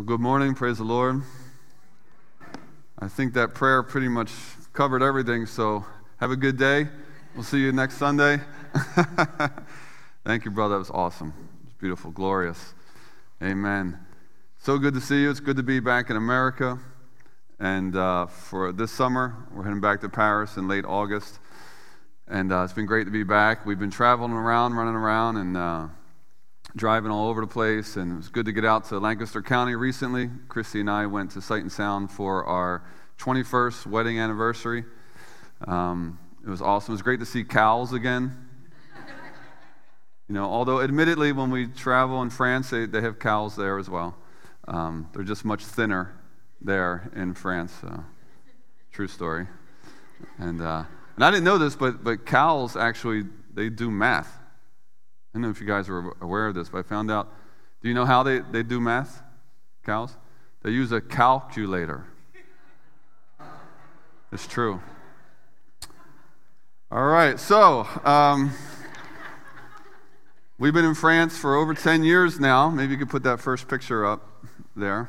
Well, good morning. Praise the Lord. I think that prayer pretty much covered everything, so have a good day. We'll see you next Sunday. Thank you, brother. That was awesome. It was beautiful, glorious. Amen. So good to see you. It's good to be back in America. And uh, for this summer, we're heading back to Paris in late August. And uh, it's been great to be back. We've been traveling around, running around, and uh, driving all over the place, and it was good to get out to Lancaster County recently. Christy and I went to Sight and Sound for our 21st wedding anniversary. Um, it was awesome. It was great to see cows again. You know, although admittedly, when we travel in France, they, they have cows there as well. Um, they're just much thinner there in France. So. True story. And, uh, and I didn't know this, but, but cows actually, they do math. I don't know if you guys are aware of this, but I found out. Do you know how they, they do math, cows? They use a calculator. It's true. All right, so um, we've been in France for over 10 years now. Maybe you could put that first picture up there.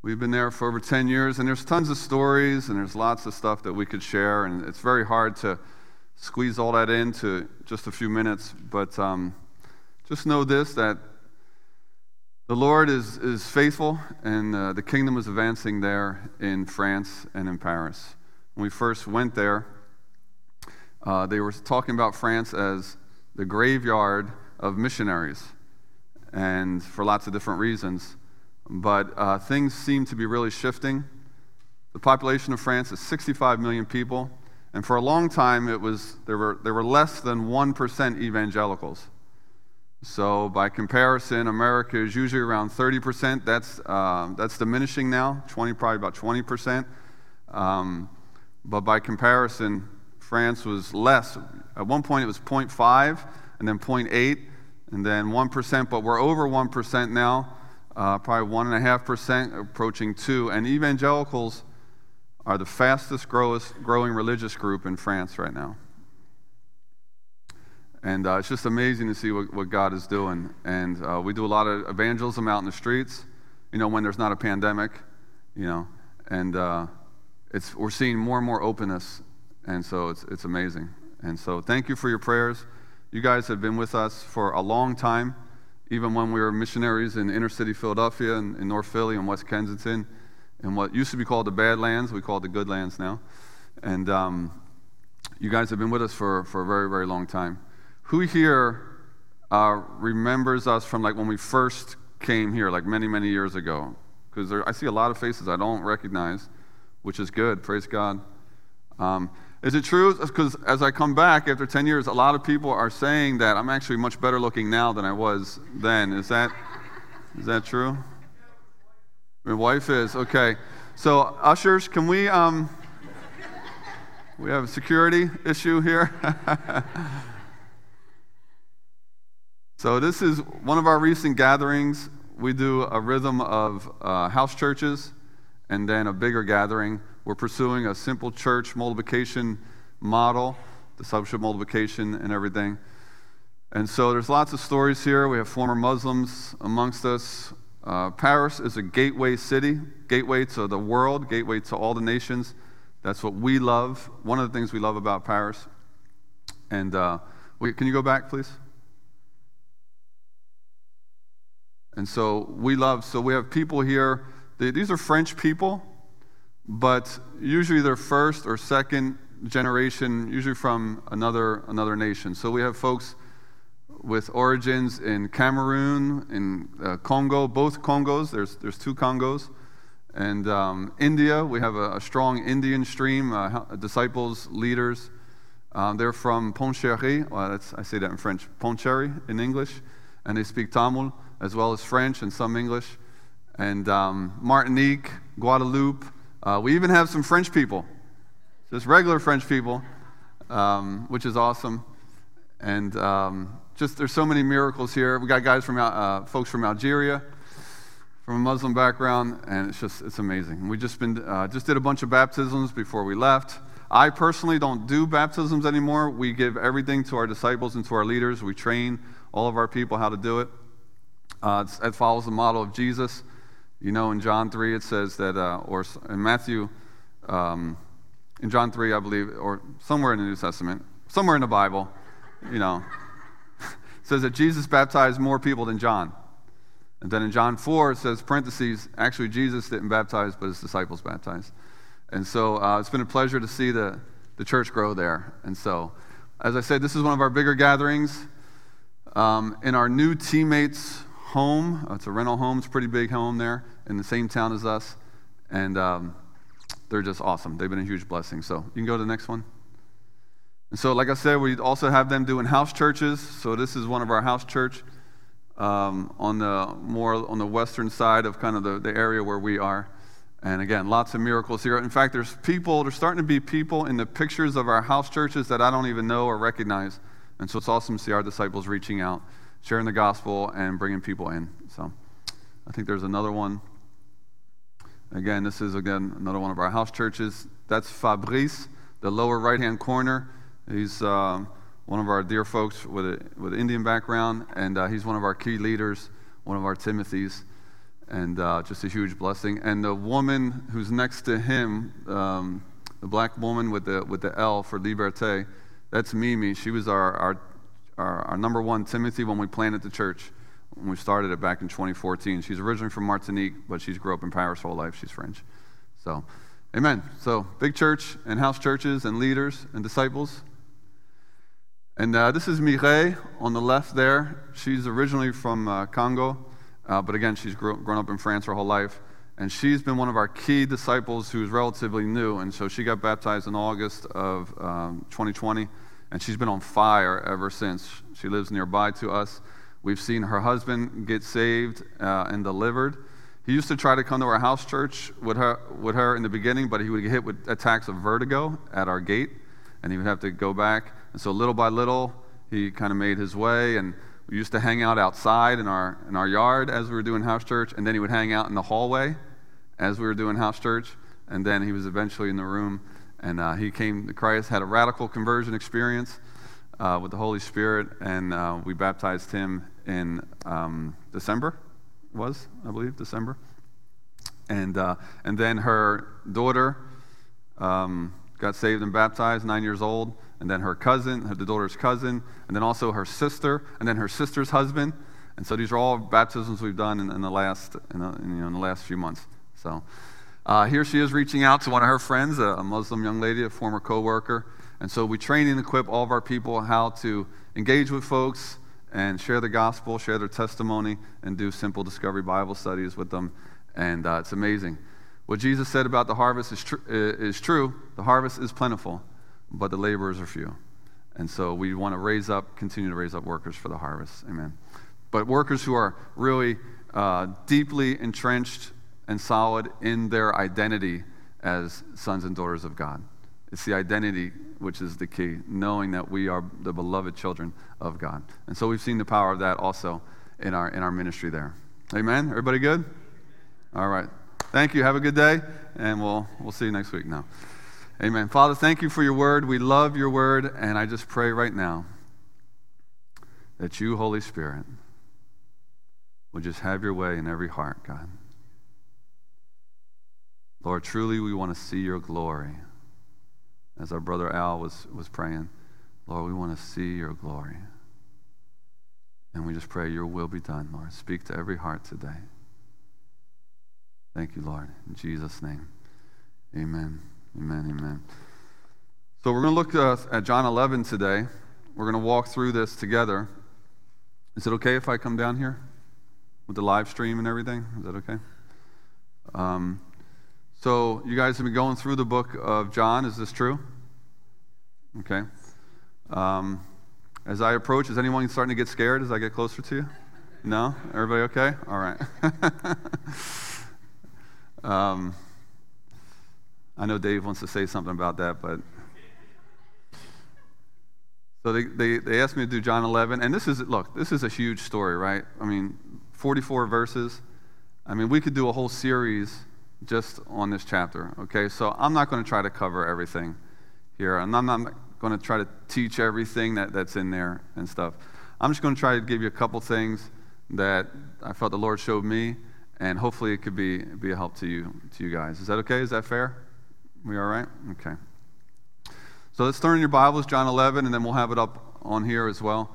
We've been there for over 10 years, and there's tons of stories, and there's lots of stuff that we could share, and it's very hard to squeeze all that into just a few minutes, but um, just know this that the Lord is, is faithful, and uh, the kingdom is advancing there in France and in Paris. When we first went there, uh, they were talking about France as the graveyard of missionaries, and for lots of different reasons. But uh, things seem to be really shifting. The population of France is 65 million people. And for a long time, it was, there, were, there were less than 1% evangelicals. So, by comparison, America is usually around 30%. That's, uh, that's diminishing now, 20, probably about 20%. Um, but by comparison, France was less. At one point, it was 0.5, and then 0.8, and then 1%. But we're over 1% now, uh, probably 1.5%, approaching 2 And evangelicals are the fastest growing religious group in France right now. And uh, it's just amazing to see what, what God is doing. And uh, we do a lot of evangelism out in the streets, you know, when there's not a pandemic, you know, and uh, it's, we're seeing more and more openness. And so it's, it's amazing. And so thank you for your prayers. You guys have been with us for a long time, even when we were missionaries in inner city Philadelphia and in North Philly and West Kensington in what used to be called the bad lands. We call it the good lands now. And um, you guys have been with us for, for a very, very long time. Who here uh, remembers us from like when we first came here, like many, many years ago? Because I see a lot of faces I don't recognize, which is good. Praise God. Um, is it true? Because as I come back after 10 years, a lot of people are saying that I'm actually much better looking now than I was then. Is that, is that true? My wife is. Okay. So, ushers, can we, um, we have a security issue here. so, this is one of our recent gatherings. We do a rhythm of uh, house churches and then a bigger gathering. We're pursuing a simple church multiplication model, discipleship multiplication and everything. And so there's lots of stories here. We have former Muslims amongst us. Uh, Paris is a gateway city, gateway to the world, gateway to all the nations. That's what we love. One of the things we love about Paris. And uh, can you go back, please? And so we love, so we have people here, they, these are French people, but usually they're first or second generation, usually from another, another nation. So we have folks with origins in Cameroon, in uh, Congo, both Congos. There's, there's two Congos. And um, India, we have a, a strong Indian stream, uh, disciples, leaders. Um, they're from Pondichéry. Well, I say that in French, Pondicherry in English. And they speak Tamil as well as French and some English. And um, Martinique, Guadeloupe. Uh, we even have some French people, just regular French people, um, which is awesome. And um, just there's so many miracles here. We got guys from uh, folks from Algeria, from a Muslim background, and it's just it's amazing. We just been uh, just did a bunch of baptisms before we left. I personally don't do baptisms anymore. We give everything to our disciples and to our leaders. We train all of our people how to do it. Uh, it follows the model of Jesus. You know, in John 3, it says that, uh, or in Matthew, um, in John 3, I believe, or somewhere in the New Testament, somewhere in the Bible, you know, says that Jesus baptized more people than John. And then in John 4, it says, parentheses, actually, Jesus didn't baptize, but his disciples baptized. And so uh, it's been a pleasure to see the, the church grow there. And so, as I said, this is one of our bigger gatherings. Um, in our new teammates' home, uh, it's a rental home, it's a pretty big home there in the same town as us. And um, they're just awesome. They've been a huge blessing. So, you can go to the next one. And so, like I said, we also have them doing house churches. So, this is one of our house church um, on the more on the western side of kind of the, the area where we are. And again, lots of miracles here. In fact, there's people, there's starting to be people in the pictures of our house churches that I don't even know or recognize. And so it's awesome to see our disciples reaching out, sharing the gospel, and bringing people in. So I think there's another one. Again, this is, again, another one of our house churches. That's Fabrice, the lower right hand corner. He's uh, one of our dear folks with, a, with an Indian background, and uh, he's one of our key leaders, one of our Timothys, and uh, just a huge blessing. And the woman who's next to him, um, the black woman with the, with the L for Liberté, that's Mimi. She was our, our, our, our number one Timothy when we planted the church, when we started it back in 2014. She's originally from Martinique, but she's grew up in Paris whole life. She's French. So, amen. So, big church and house churches and leaders and disciples. And uh, this is Mireille on the left there. She's originally from uh, Congo, uh, but again, she's grown up in France her whole life. And she's been one of our key disciples who's relatively new. And so she got baptized in August of um, 2020, and she's been on fire ever since. She lives nearby to us. We've seen her husband get saved uh, and delivered. He used to try to come to our house church with her, with her in the beginning, but he would get hit with attacks of vertigo at our gate, and he would have to go back. And so little by little, he kind of made his way. And we used to hang out outside in our, in our yard as we were doing house church. And then he would hang out in the hallway as we were doing house church. And then he was eventually in the room. And uh, he came to Christ, had a radical conversion experience uh, with the Holy Spirit. And uh, we baptized him in um, December, was, I believe, December. And, uh, and then her daughter um, got saved and baptized, nine years old and then her cousin, the daughter's cousin, and then also her sister, and then her sister's husband. And so these are all baptisms we've done in, in the last in the, in, you know, in the last few months. So uh, here she is reaching out to one of her friends, a, Muslim young lady, a former coworker. And so we train and equip all of our people how to engage with folks and share the gospel, share their testimony, and do simple discovery Bible studies with them. And uh, it's amazing. What Jesus said about the harvest is, tr- is true. The harvest is plentiful but the laborers are few. And so we want to raise up, continue to raise up workers for the harvest. Amen. But workers who are really uh, deeply entrenched and solid in their identity as sons and daughters of God. It's the identity which is the key, knowing that we are the beloved children of God. And so we've seen the power of that also in our, in our ministry there. Amen? Everybody good? All right. Thank you. Have a good day, and we'll, we'll see you next week now. Amen. Father, thank you for your word. We love your word, and I just pray right now that you, Holy Spirit, will just have your way in every heart, God. Lord, truly we want to see your glory. As our brother Al was, was praying, Lord, we want to see your glory. And we just pray your will be done, Lord. Speak to every heart today. Thank you, Lord. In Jesus' name, amen. Amen, amen. So we're going to look uh, at John 11 today. We're going to walk through this together. Is it okay if I come down here with the live stream and everything? Is that okay? Um, so you guys have been going through the book of John. Is this true? Okay. Um, as I approach, is anyone starting to get scared as I get closer to you? No? Everybody okay? All right. um, I know Dave wants to say something about that, but. So they, they, they asked me to do John 11, and this is, look, this is a huge story, right? I mean, 44 verses. I mean, we could do a whole series just on this chapter, okay? So I'm not going to try to cover everything here, and I'm not going to try to teach everything that, that's in there and stuff. I'm just going to try to give you a couple things that I felt the Lord showed me, and hopefully it could be, be a help to you, to you guys. Is that okay? Is that fair? We all right? Okay. So let's turn in your Bibles, John 11, and then we'll have it up on here as well.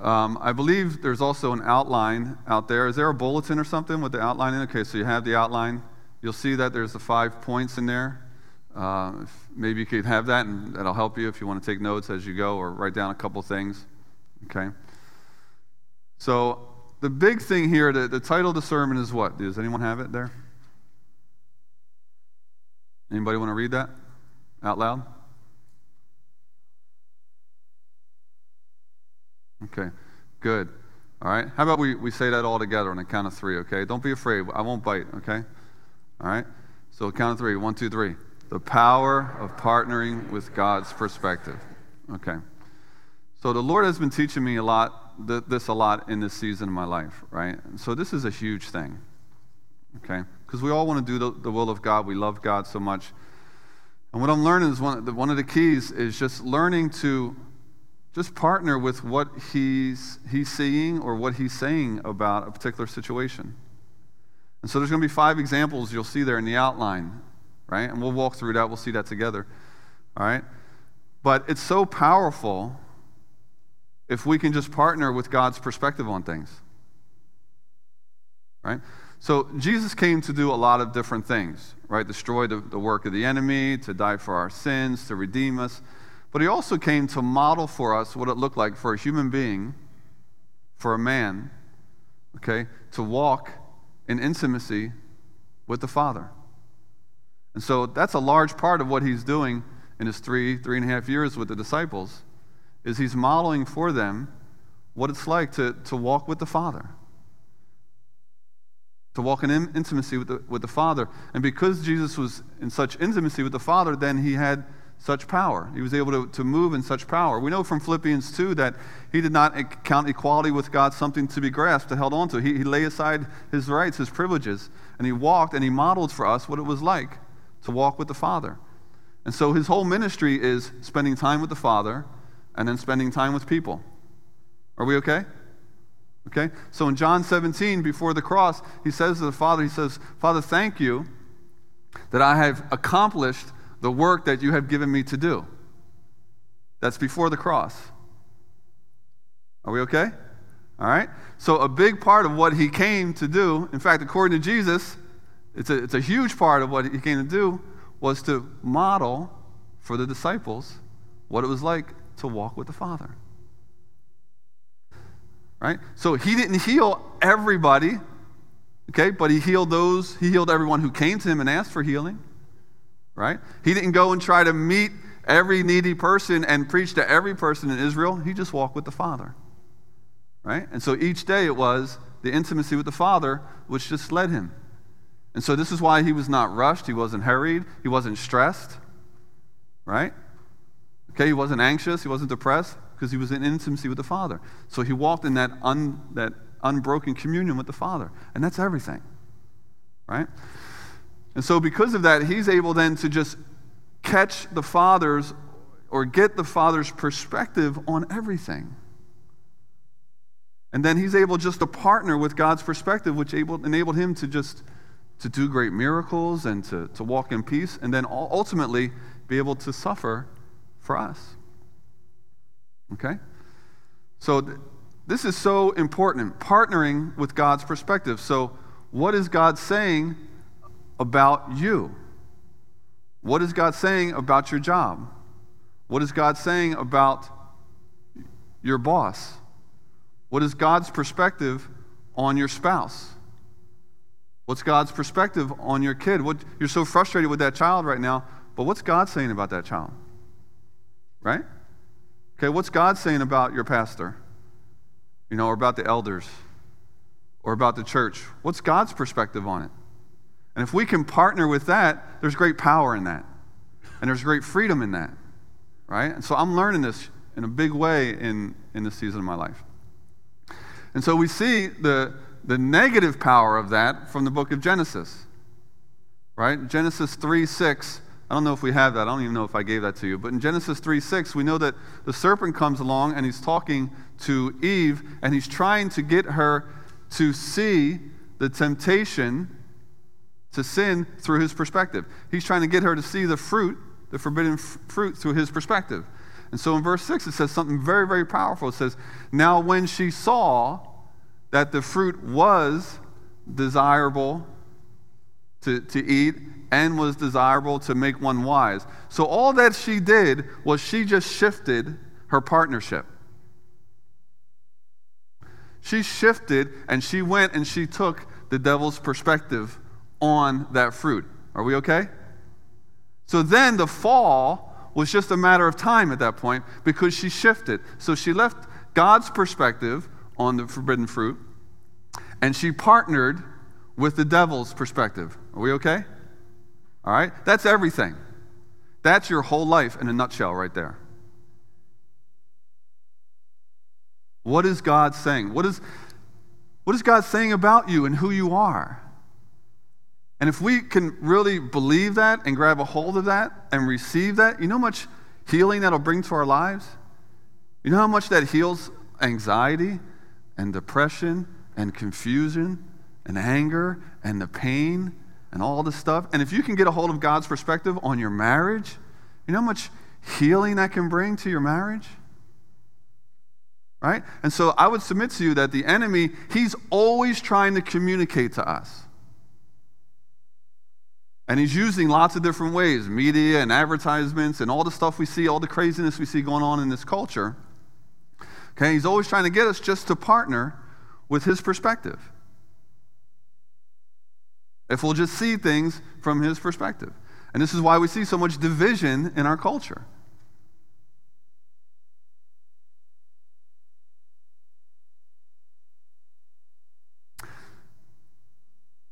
Um, I believe there's also an outline out there. Is there a bulletin or something with the outline in? It? Okay, so you have the outline. You'll see that there's the five points in there. Uh, maybe you could have that, and that'll help you if you want to take notes as you go or write down a couple things. Okay? So, the big thing here, the, the title of the sermon is what? Does anyone have it there? Anybody want to read that out loud? Okay, good. All right. How about we, we say that all together on a count of three, okay? Don't be afraid. I won't bite, okay? All right? So, count of three. One, two, three. The power of partnering with God's perspective. Okay. So, the Lord has been teaching me a lot, th- this a lot in this season of my life, right? So, this is a huge thing, okay? Because we all want to do the, the will of God. We love God so much. And what I'm learning is one, one of the keys is just learning to just partner with what he's, he's seeing or what he's saying about a particular situation. And so there's going to be five examples you'll see there in the outline, right? And we'll walk through that. We'll see that together, all right? But it's so powerful if we can just partner with God's perspective on things, right? So Jesus came to do a lot of different things, right? Destroy the, the work of the enemy, to die for our sins, to redeem us. But he also came to model for us what it looked like for a human being, for a man, okay, to walk in intimacy with the Father. And so that's a large part of what he's doing in his three, three and a half years with the disciples, is he's modeling for them what it's like to, to walk with the Father. To walk in intimacy with the, with the Father. And because Jesus was in such intimacy with the Father, then he had such power. He was able to, to move in such power. We know from Philippians 2 that he did not count equality with God something to be grasped, to held on to. He, he laid aside his rights, his privileges, and he walked and he modeled for us what it was like to walk with the Father. And so his whole ministry is spending time with the Father and then spending time with people. Are we okay? Okay? So in John 17, before the cross, he says to the Father, he says, Father, thank you that I have accomplished the work that you have given me to do. That's before the cross. Are we okay? All right? So, a big part of what he came to do, in fact, according to Jesus, it's a, it's a huge part of what he came to do, was to model for the disciples what it was like to walk with the Father. Right? So, he didn't heal everybody, okay, but he healed those, he healed everyone who came to him and asked for healing right? He didn't go and try to meet every needy person and preach to every person in Israel. He just walked with the Father, right? And so each day it was the intimacy with the Father which just led him. And so this is why he was not rushed, he wasn't hurried, he wasn't stressed, right? Okay, he wasn't anxious, he wasn't depressed because he was in intimacy with the Father. So he walked in that, un, that unbroken communion with the Father. And that's everything, right? And so, because of that, he's able then to just catch the Father's or get the Father's perspective on everything. And then he's able just to partner with God's perspective, which able, enabled him to just to do great miracles and to, to walk in peace, and then ultimately be able to suffer for us. Okay? So th- this is so important, partnering with God's perspective. So, what is God saying about you? What is God saying about your job? What is God saying about your boss? What is God's perspective on your spouse? What's God's perspective on your kid? What, you're so frustrated with that child right now, but what's God saying about that child? Right? Okay, what's God saying about your pastor? You know, or about the elders? Or about the church? What's God's perspective on it? And if we can partner with that, there's great power in that. And there's great freedom in that. Right? And so I'm learning this in a big way in, in this season of my life. And so we see the, the negative power of that from the book of Genesis. Right? Genesis 3 6. I don't know if we have that. I don't even know if I gave that to you. But in Genesis 3 6, we know that the serpent comes along and he's talking to Eve and he's trying to get her to see the temptation to sin through his perspective. He's trying to get her to see the fruit, the forbidden f- fruit, through his perspective. And so in verse 6, it says something very, very powerful. It says, Now when she saw that the fruit was desirable to, to eat and was desirable to make one wise. So all that she did was she just shifted her partnership. She shifted and she went and she took the devil's perspective on that fruit. Are we okay? So then the fall was just a matter of time at that point because she shifted. So she left God's perspective on the forbidden fruit and she partnered with the devil's perspective. Are we okay? All right? That's everything. That's your whole life in a nutshell, right there. What is God saying? What is, what is God saying about you and who you are? And if we can really believe that and grab a hold of that and receive that, you know how much healing that'll bring to our lives? You know how much that heals anxiety and depression and confusion and anger and the pain and all this stuff? And if you can get a hold of God's perspective on your marriage, you know how much healing that can bring to your marriage? Right? And so I would submit to you that the enemy, he's always trying to communicate to us. And he's using lots of different ways media and advertisements and all the stuff we see, all the craziness we see going on in this culture. Okay, he's always trying to get us just to partner with his perspective. If we'll just see things from his perspective. And this is why we see so much division in our culture.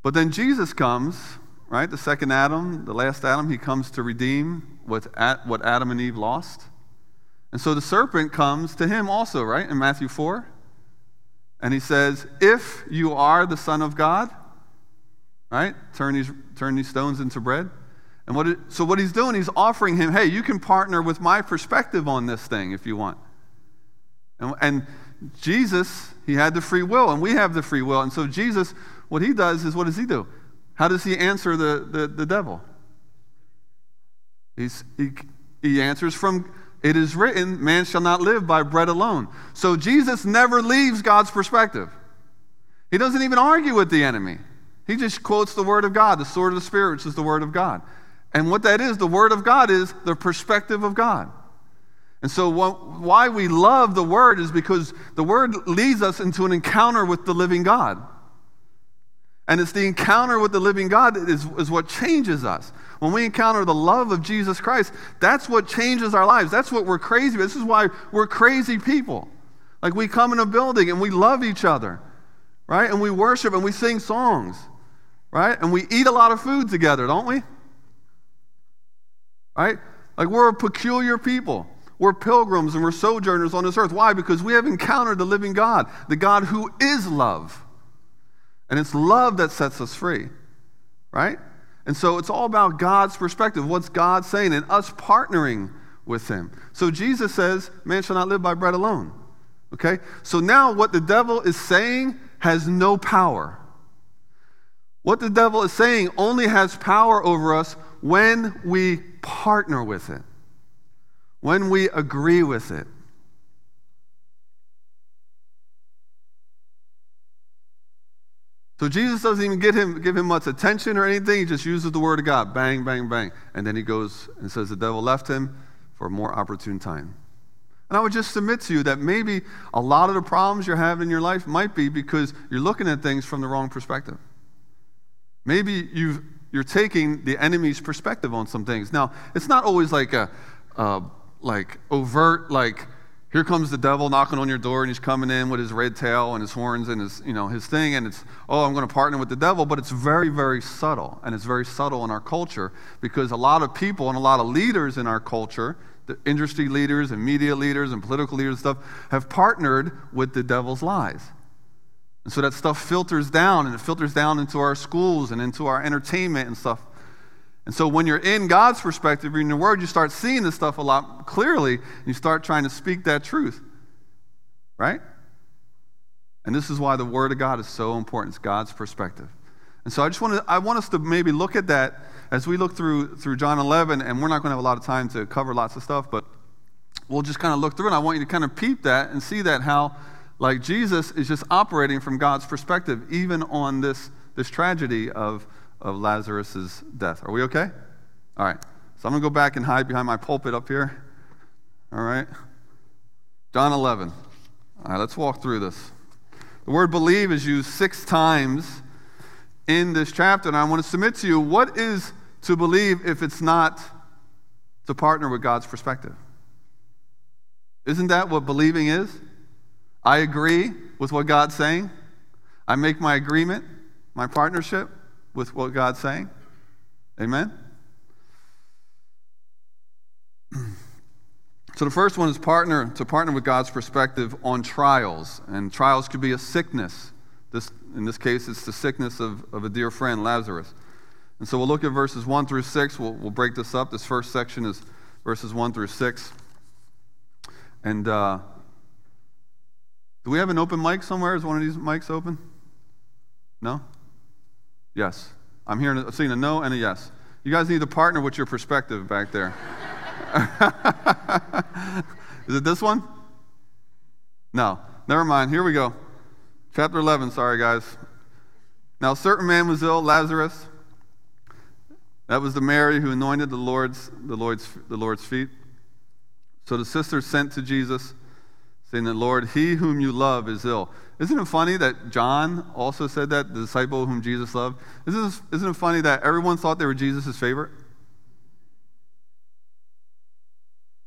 But then Jesus comes right? The second Adam, the last Adam, he comes to redeem what, what Adam and Eve lost. And so the serpent comes to him also, right? In Matthew 4. And he says, If you are the Son of God, right? Turn these, turn these stones into bread. And what it, so what he's doing, he's offering him, hey, you can partner with my perspective on this thing if you want. And, and Jesus, he had the free will, and we have the free will. And so Jesus, what he does is, what does he do? How does he answer the, the, the devil? He's, he, he answers from, It is written, man shall not live by bread alone. So Jesus never leaves God's perspective. He doesn't even argue with the enemy. He just quotes the Word of God, the sword of the Spirit, which is the Word of God. And what that is, the Word of God is the perspective of God. And so, why we love the Word is because the Word leads us into an encounter with the living God. And it's the encounter with the living God that is, is what changes us. When we encounter the love of Jesus Christ, that's what changes our lives. That's what we're crazy. This is why we're crazy people. Like we come in a building and we love each other, right? And we worship and we sing songs, right? And we eat a lot of food together, don't we? Right? Like we're a peculiar people. We're pilgrims and we're sojourners on this earth. Why? Because we have encountered the living God, the God who is love. And it's love that sets us free, right? And so it's all about God's perspective. What's God saying? And us partnering with Him. So Jesus says, Man shall not live by bread alone. Okay? So now what the devil is saying has no power. What the devil is saying only has power over us when we partner with it, when we agree with it. So Jesus doesn't even get him, give him much attention or anything. He just uses the word of God. Bang, bang, bang. And then he goes and says the devil left him for a more opportune time. And I would just submit to you that maybe a lot of the problems you're having in your life might be because you're looking at things from the wrong perspective. Maybe you you're taking the enemy's perspective on some things. Now, it's not always like a uh, like overt, like here comes the devil knocking on your door and he's coming in with his red tail and his horns and his, you know, his thing and it's, oh, I'm going to partner with the devil, but it's very, very subtle. And it's very subtle in our culture because a lot of people and a lot of leaders in our culture, the industry leaders and media leaders and political leaders and stuff, have partnered with the devil's lies. And so that stuff filters down and it filters down into our schools and into our entertainment and stuff. And so when you're in God's perspective, reading the Word, you start seeing this stuff a lot clearly, and you start trying to speak that truth. Right? And this is why the Word of God is so important. It's God's perspective. And so I just want to, I want us to maybe look at that as we look through through John 11, and we're not going to have a lot of time to cover lots of stuff, but we'll just kind of look through, and I want you to kind of peep that and see that how, like Jesus is just operating from God's perspective, even on this this tragedy of of Lazarus's death. Are we okay? All right. So I'm going to go back and hide behind my pulpit up here. All right. John 11. All right, let's walk through this. The word believe is used six times in this chapter, and I want to submit to you what is to believe if it's not to partner with God's perspective? Isn't that what believing is? I agree with what God's saying. I make my agreement, my partnership with what God's saying. Amen? So the first one is partner to partner with God's perspective on trials, and trials could be a sickness. This, in this case, it's the sickness of, of a dear friend, Lazarus. And so we'll look at verses 1 through 6. We'll, we'll break this up. This first section is verses 1 through 6. And uh, do we have an open mic somewhere? Is one of these mics open? No? Yes. I'm hearing, seeing a no and a yes. You guys need to partner with your perspective back there. Is it this one? No. Never mind. Here we go. Chapter 11. Sorry, guys. Now, a certain man was ill, Lazarus. That was the Mary who anointed the Lord's, the Lord's, the Lord's feet. So the sisters sent to Jesus, saying that, Lord, he whom you love is ill. Isn't it funny that John also said that, the disciple whom Jesus loved? Isn't isn't it funny that everyone thought they were Jesus' favorite?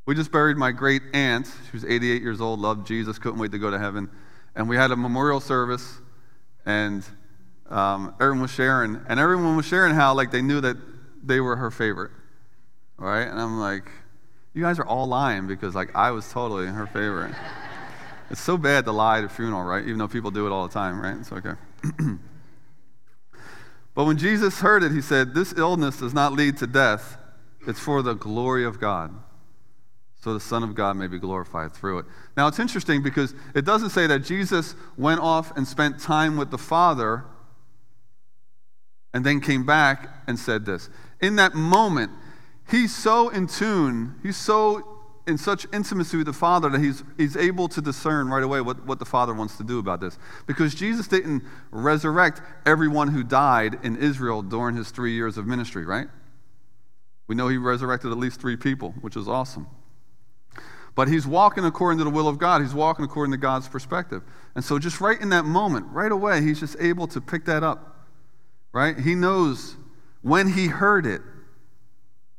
We just buried my great aunt. She was 88 years old, loved Jesus, couldn't wait to go to heaven. And we had a memorial service, and um, everyone was sharing, and everyone was sharing how like they knew that they were her favorite, right? And I'm like, you guys are all lying because like I was totally her favorite. It's so bad to lie at a funeral, right? Even though people do it all the time, right? It's okay. but when Jesus heard it, he said, "This illness does not lead to death; it's for the glory of God." so the Son of God may be glorified through it. Now, it's interesting because it doesn't say that Jesus went off and spent time with the Father and then came back and said this. In that moment, he's so in tune, he's so in such intimacy with the Father that he's, he's able to discern right away what, what the Father wants to do about this. Because Jesus didn't resurrect everyone who died in Israel during his three years of ministry, right? We know he resurrected at least three people, which is awesome. But he's walking according to the will of God. He's walking according to God's perspective. And so, just right in that moment, right away, he's just able to pick that up. Right? He knows when he heard it,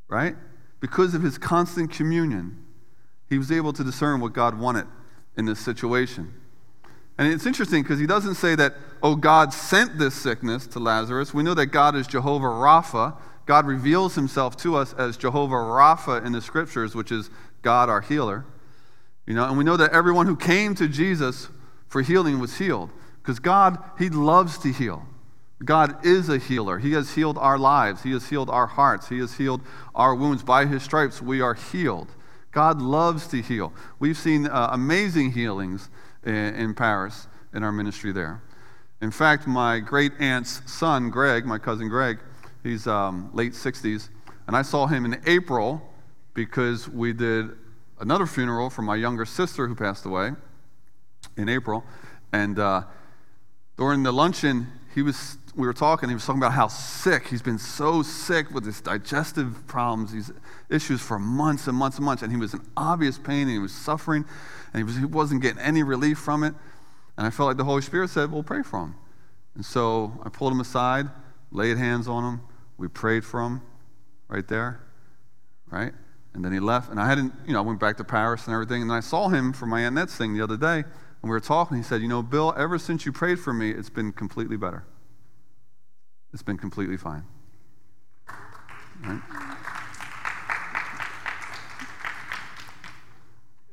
right? Because of his constant communion, he was able to discern what God wanted in this situation. And it's interesting because he doesn't say that, oh, God sent this sickness to Lazarus. We know that God is Jehovah Rapha. God reveals himself to us as Jehovah Rapha in the scriptures, which is God our healer. You know, and we know that everyone who came to Jesus for healing was healed because God, He loves to heal. God is a healer. He has healed our lives. He has healed our hearts. He has healed our wounds. By His stripes, we are healed. God loves to heal. We've seen uh, amazing healings in, in Paris in our ministry there. In fact, my great aunt's son, Greg, my cousin Greg, he's um, late 60s, and I saw him in April because we did another funeral for my younger sister who passed away in April. And uh, during the luncheon, he was, we were talking, he was talking about how sick, he's been so sick with his digestive problems, these issues for months and months and months. And he was in obvious pain and he was suffering and he, was, he wasn't getting any relief from it. And I felt like the Holy Spirit said, Well, pray for him. And so I pulled him aside, laid hands on him, we prayed for him right there, right? And then he left, and I hadn't, you know, I went back to Paris and everything, and I saw him for my Aunt Net's thing the other day, and we were talking. He said, You know, Bill, ever since you prayed for me, it's been completely better. It's been completely fine. Right?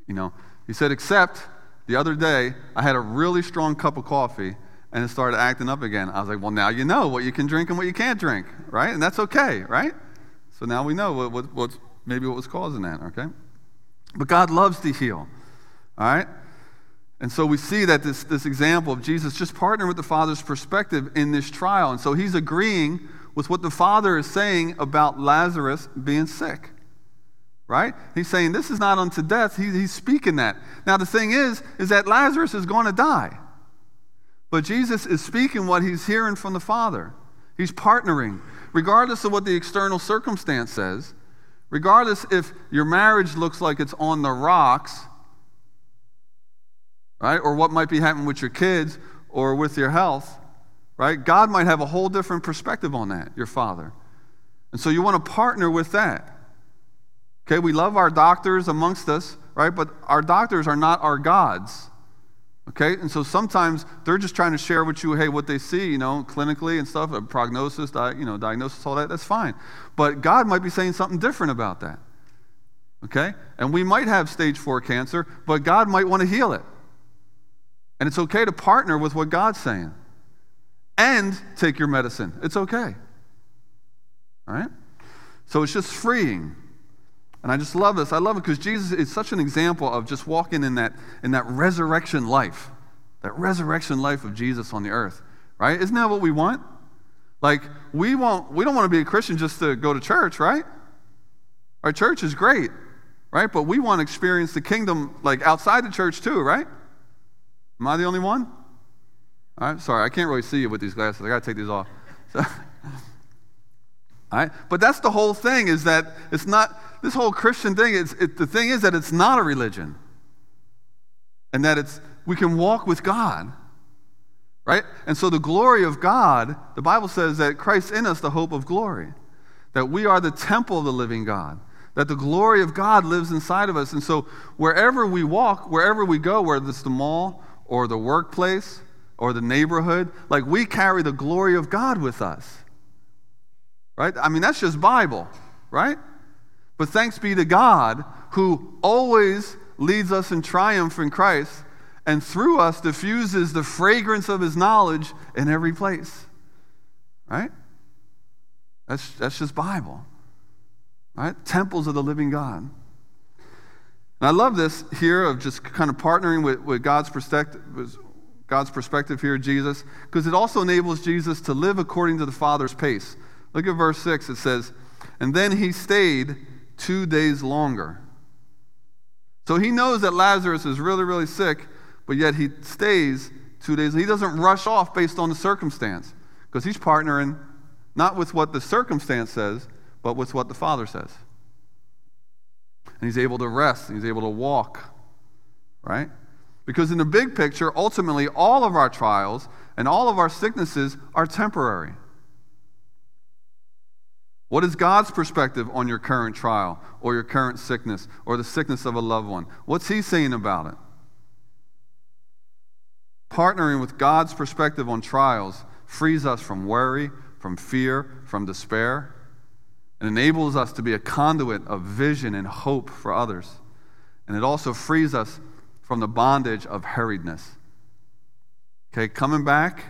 You know, he said, except the other day, I had a really strong cup of coffee and it started acting up again. I was like, well, now you know what you can drink and what you can't drink, right? And that's okay, right? So now we know what, what, what's, maybe what was causing that, okay? But God loves to heal, all right? And so we see that this, this example of Jesus just partnering with the Father's perspective in this trial. And so he's agreeing with what the Father is saying about Lazarus being sick. Right? He's saying this is not unto death. He, he's speaking that. Now the thing is, is that Lazarus is going to die. But Jesus is speaking what he's hearing from the Father. He's partnering. Regardless of what the external circumstance says, regardless if your marriage looks like it's on the rocks, right? Or what might be happening with your kids or with your health, right? God might have a whole different perspective on that, your Father. And so you want to partner with that. Okay, we love our doctors amongst us, right? But our doctors are not our gods. Okay, and so sometimes they're just trying to share with you, hey, what they see, you know, clinically and stuff, a prognosis, di- you know, diagnosis, all that, that's fine. But God might be saying something different about that. Okay? And we might have stage four cancer, but God might want to heal it. And it's okay to partner with what God's saying and take your medicine. It's okay. All right? So it's just freeing. And I just love this. I love it because Jesus is such an example of just walking in that, in that resurrection life, that resurrection life of Jesus on the earth, right? Isn't that what we want? Like, we, want, we don't want to be a Christian just to go to church, right? Our church is great, right? But we want to experience the kingdom like outside the church too, right? Am I the only one? All right, sorry, I can't really see you with these glasses. I got to take these off. So, all right, but that's the whole thing is that it's not, this whole Christian thing, is, it, the thing is that it's not a religion. And that it's, we can walk with God. Right? And so the glory of God, the Bible says that Christ in us, the hope of glory. That we are the temple of the living God. That the glory of God lives inside of us. And so wherever we walk, wherever we go, whether it's the mall or the workplace or the neighborhood, like we carry the glory of God with us. Right? I mean, that's just Bible, right? But thanks be to God who always leads us in triumph in Christ and through us diffuses the fragrance of his knowledge in every place. Right? That's, that's just Bible. Right? Temples of the living God. And I love this here of just kind of partnering with, with God's perspective, God's perspective here, Jesus, because it also enables Jesus to live according to the Father's pace. Look at verse 6. It says, And then he stayed two days longer. So he knows that Lazarus is really, really sick, but yet he stays two days. He doesn't rush off based on the circumstance because he's partnering not with what the circumstance says, but with what the Father says. And he's able to rest, and he's able to walk, right? Because in the big picture, ultimately, all of our trials and all of our sicknesses are temporary. What is God's perspective on your current trial or your current sickness or the sickness of a loved one? What's He saying about it? Partnering with God's perspective on trials frees us from worry, from fear, from despair, and enables us to be a conduit of vision and hope for others. And it also frees us from the bondage of hurriedness. Okay, coming back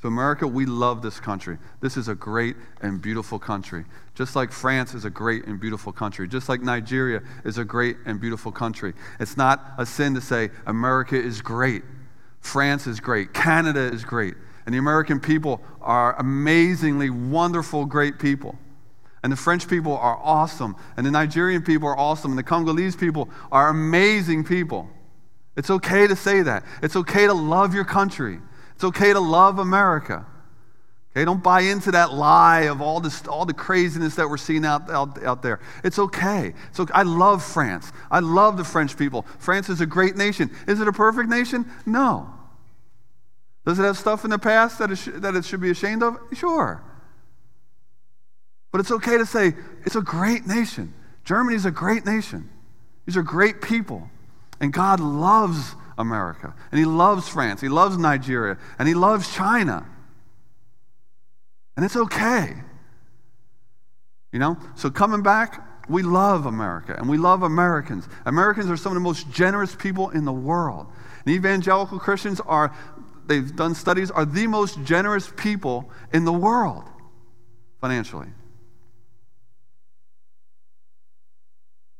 to America, we love this country. This is a great and beautiful country. Just like France is a great and beautiful country. Just like Nigeria is a great and beautiful country. It's not a sin to say America is great. France is great. Canada is great. And the American people are amazingly wonderful, great people. And the French people are awesome. And the Nigerian people are awesome. And the Congolese people are amazing people. It's okay to say that. It's okay to love your country. It's okay to love America. Okay, don't buy into that lie of all this, all the craziness that we're seeing out, out, out there. It's okay. So I love France. I love the French people. France is a great nation. Is it a perfect nation? No. Does it have stuff in the past that it, sh- that it should be ashamed of? Sure. But it's okay to say it's a great nation. Germany is a great nation. These are great people. And God loves America. And He loves France. He loves Nigeria. And He loves China. And it's okay. You know? So coming back, we love America and we love Americans. Americans are some of the most generous people in the world. And evangelical Christians are, they've done studies, are the most generous people in the world financially.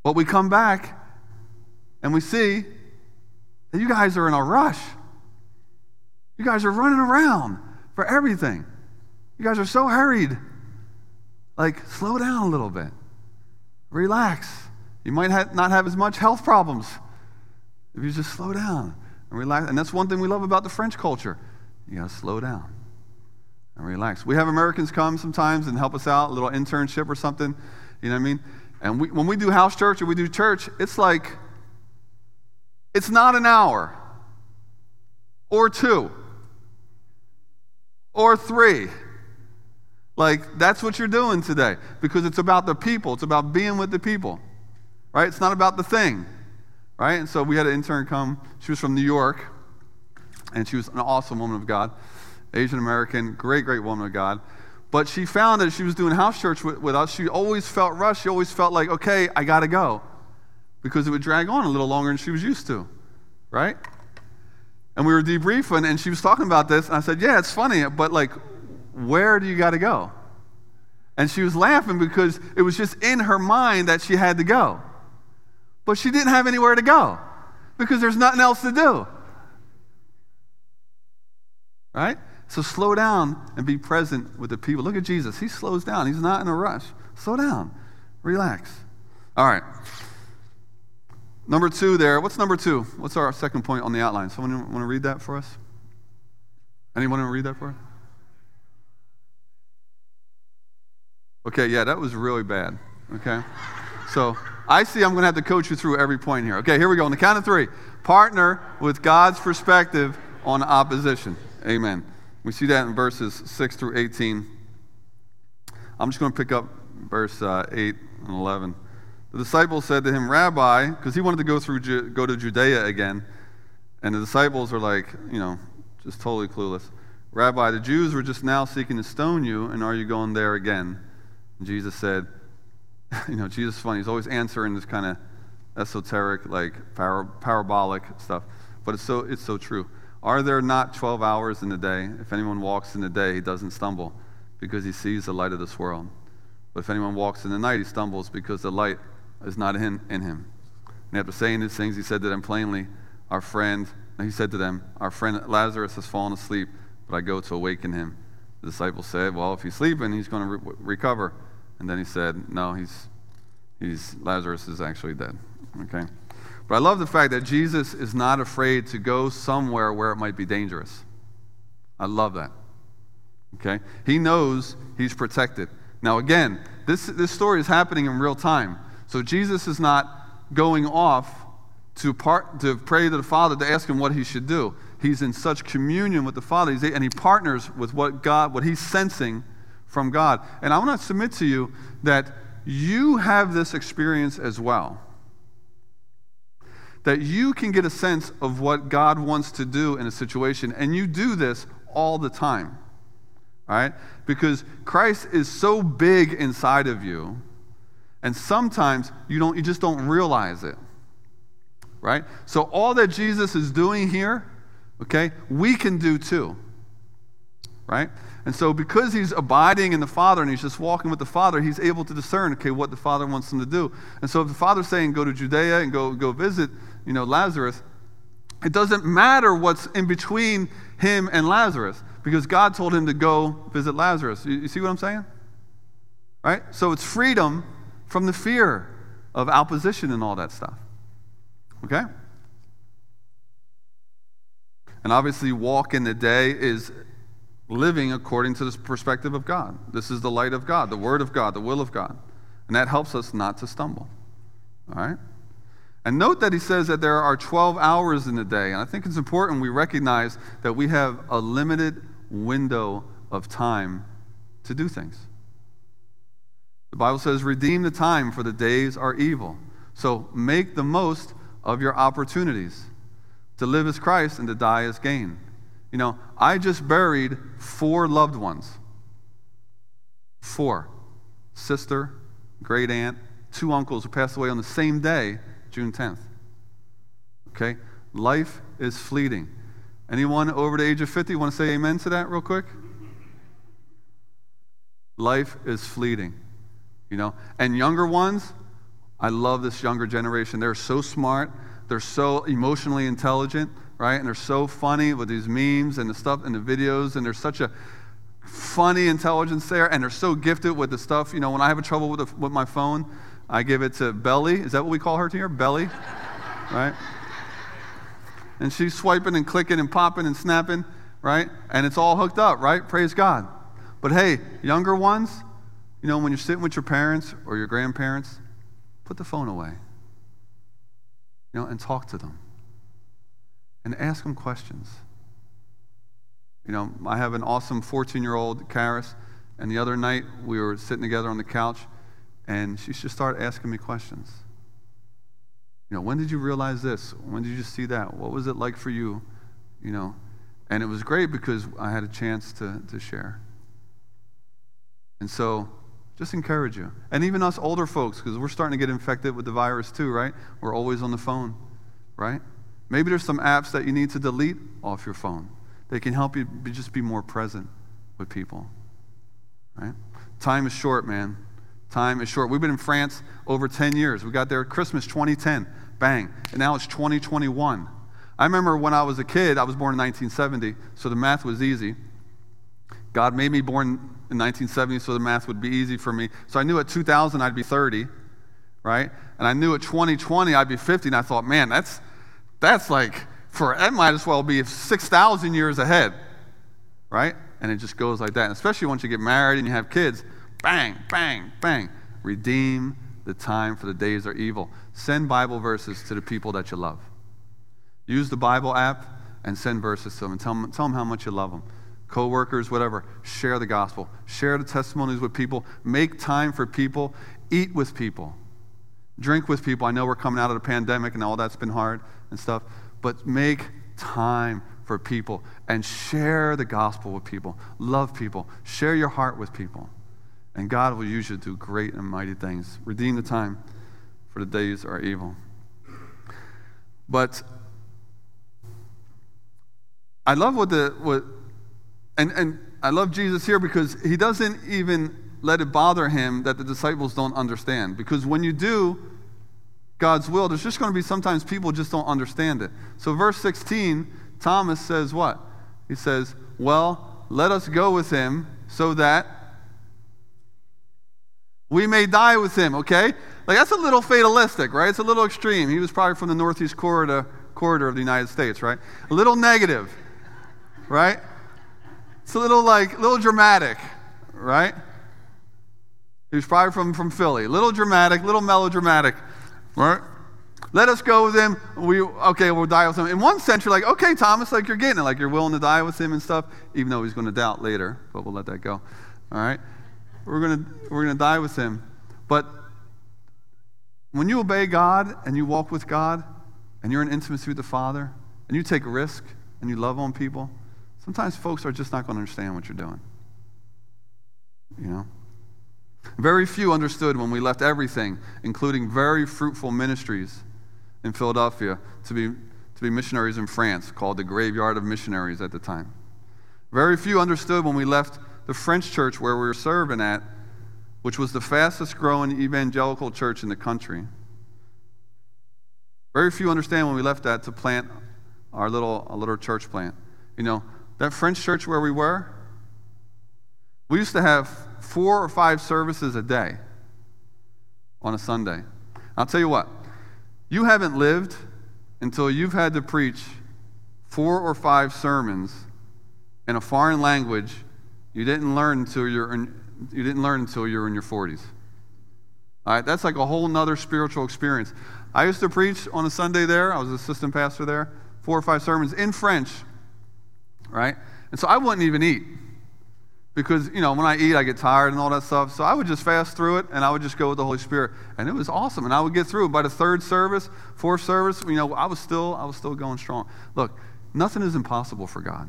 But we come back and we see that you guys are in a rush. You guys are running around for everything. You guys are so hurried. Like, slow down a little bit. Relax. You might have not have as much health problems if you just slow down and relax. And that's one thing we love about the French culture. You got to slow down and relax. We have Americans come sometimes and help us out, a little internship or something. You know what I mean? And we, when we do house church or we do church, it's like, it's not an hour or two or three. Like, that's what you're doing today because it's about the people, it's about being with the people, right? It's not about the thing, right? And so we had an intern come. She was from New York, and she was an awesome woman of God, Asian American, great, great woman of God. But she found that she was doing house church with, with us. She always felt rushed. She always felt like, okay, I got to go because it would drag on a little longer than she was used to, right? And we were debriefing, and she was talking about this, and I said, Yeah, it's funny, but like, where do you got to go? And she was laughing because it was just in her mind that she had to go. But she didn't have anywhere to go because there's nothing else to do. Right? So slow down and be present with the people. Look at Jesus. He slows down, he's not in a rush. Slow down, relax. All right. Number two there. What's number two? What's our second point on the outline? Someone want to read that for us? Anyone want to read that for us? Okay, yeah, that was really bad. Okay. So I see I'm going to have to coach you through every point here. Okay, here we go. On the count of three partner with God's perspective on opposition. Amen. We see that in verses 6 through 18. I'm just going to pick up verse uh, 8 and 11. The disciples said to him, Rabbi, because he wanted to go through go to Judea again, and the disciples are like, you know, just totally clueless. Rabbi, the Jews were just now seeking to stone you, and are you going there again? And Jesus said, you know, Jesus is funny. He's always answering this kind of esoteric, like par- parabolic stuff, but it's so it's so true. Are there not 12 hours in the day? If anyone walks in the day, he doesn't stumble because he sees the light of this world. But if anyone walks in the night, he stumbles because the light is not in, in him. And after saying these things, he said to them plainly, Our friend, he said to them, Our friend Lazarus has fallen asleep, but I go to awaken him. The disciples said, Well, if he's sleeping, he's going to re- recover. And then he said, No, he's, he's, Lazarus is actually dead. Okay? But I love the fact that Jesus is not afraid to go somewhere where it might be dangerous. I love that. Okay? He knows he's protected. Now, again, this, this story is happening in real time. So Jesus is not going off to, part, to pray to the Father to ask him what he should do. He's in such communion with the Father, he's, and he partners with what God, what he's sensing from God. And I want to submit to you that you have this experience as well. That you can get a sense of what God wants to do in a situation, and you do this all the time. Right? Because Christ is so big inside of you and sometimes you don't you just don't realize it. Right? So all that Jesus is doing here, okay, we can do too. Right? And so because he's abiding in the Father and he's just walking with the Father, he's able to discern, okay, what the Father wants him to do. And so if the Father's saying go to Judea and go go visit, you know, Lazarus, it doesn't matter what's in between him and Lazarus because God told him to go visit Lazarus. You, you see what I'm saying? Right? So it's freedom from the fear of opposition and all that stuff. Okay? And obviously, walk in the day is living according to the perspective of God. This is the light of God, the Word of God, the will of God. And that helps us not to stumble. All right? And note that he says that there are 12 hours in the day. And I think it's important we recognize that we have a limited window of time to do things. The Bible says, redeem the time, for the days are evil. So make the most of your opportunities. To live as Christ and to die as gain. You know, I just buried four loved ones. Four. Sister, great aunt, two uncles who passed away on the same day, June 10th. Okay? Life is fleeting. Anyone over the age of 50 want to say amen to that real quick? Life is fleeting. You know, and younger ones, I love this younger generation. They're so smart. they're so emotionally intelligent, right? And they're so funny with these memes and the stuff and the videos, and there's such a funny intelligence there, and they're so gifted with the stuff. You know, when I have a trouble with, the, with my phone, I give it to Belly. Is that what we call her here? Belly, right? And she's swiping and clicking and popping and snapping, right? And it's all hooked up, right? Praise God. But hey, younger ones, you know, when you're sitting with your parents or your grandparents, put the phone away. You know, and talk to them. And ask them questions. You know, I have an awesome 14 year old, Karis, and the other night we were sitting together on the couch, and she just started asking me questions. You know, when did you realize this? When did you see that? What was it like for you? You know, and it was great because I had a chance to, to share. And so, just encourage you. And even us older folks, because we're starting to get infected with the virus too, right? We're always on the phone, right? Maybe there's some apps that you need to delete off your phone. They can help you be, just be more present with people, right? Time is short, man. Time is short. We've been in France over 10 years. We got there Christmas 2010, bang. And now it's 2021. I remember when I was a kid, I was born in 1970, so the math was easy. God made me born in 1970, so the math would be easy for me. So I knew at 2000 I'd be 30, right? And I knew at 2020 I'd be 50, and I thought, man, that's, that's like, for that might as well be 6,000 years ahead, right? And it just goes like that. And especially once you get married and you have kids, bang, bang, bang. Redeem the time for the days are evil. Send Bible verses to the people that you love. Use the Bible app and send verses to them and tell them, tell them how much you love them. Co-workers, whatever, share the gospel. Share the testimonies with people. Make time for people. Eat with people. Drink with people. I know we're coming out of the pandemic and all that's been hard and stuff, but make time for people and share the gospel with people. Love people. Share your heart with people. And God will use you to do great and mighty things. Redeem the time, for the days are evil. But I love what the what and, and I love Jesus here because he doesn't even let it bother him that the disciples don't understand. Because when you do God's will, there's just going to be sometimes people just don't understand it. So, verse 16, Thomas says what? He says, Well, let us go with him so that we may die with him, okay? Like, that's a little fatalistic, right? It's a little extreme. He was probably from the Northeast corridor, corridor of the United States, right? A little negative, right? It's a little like, a little dramatic, right? He was probably from, from Philly. A little dramatic, little melodramatic, right? Let us go with him. We okay, we'll die with him. In one sense, you're like, okay, Thomas, like you're getting it, like you're willing to die with him and stuff, even though he's going to doubt later, but we'll let that go. All right? We're going we're going to die with him. But when you obey God and you walk with God and you're in intimacy with the Father and you take risk and you love on people, sometimes folks are just not going to understand what you're doing. You know? Very few understood when we left everything, including very fruitful ministries in Philadelphia, to be, to be missionaries in France, called the Graveyard of Missionaries at the time. Very few understood when we left the French church where we were serving at, which was the fastest growing evangelical church in the country. Very few understand when we left that to plant our little, our little church plant. You know, that French church where we were, we used to have four or five services a day on a Sunday. I'll tell you what, you haven't lived until you've had to preach four or five sermons in a foreign language you didn't learn until you're in, you didn't learn until you were in your 40s. All right, that's like a whole nother spiritual experience. I used to preach on a Sunday there. I was assistant pastor there, four or five sermons in French, right? And so I wouldn't even eat because, you know, when I eat, I get tired and all that stuff. So I would just fast through it and I would just go with the Holy Spirit. And it was awesome. And I would get through it. By the third service, fourth service, you know, I was still, I was still going strong. Look, nothing is impossible for God.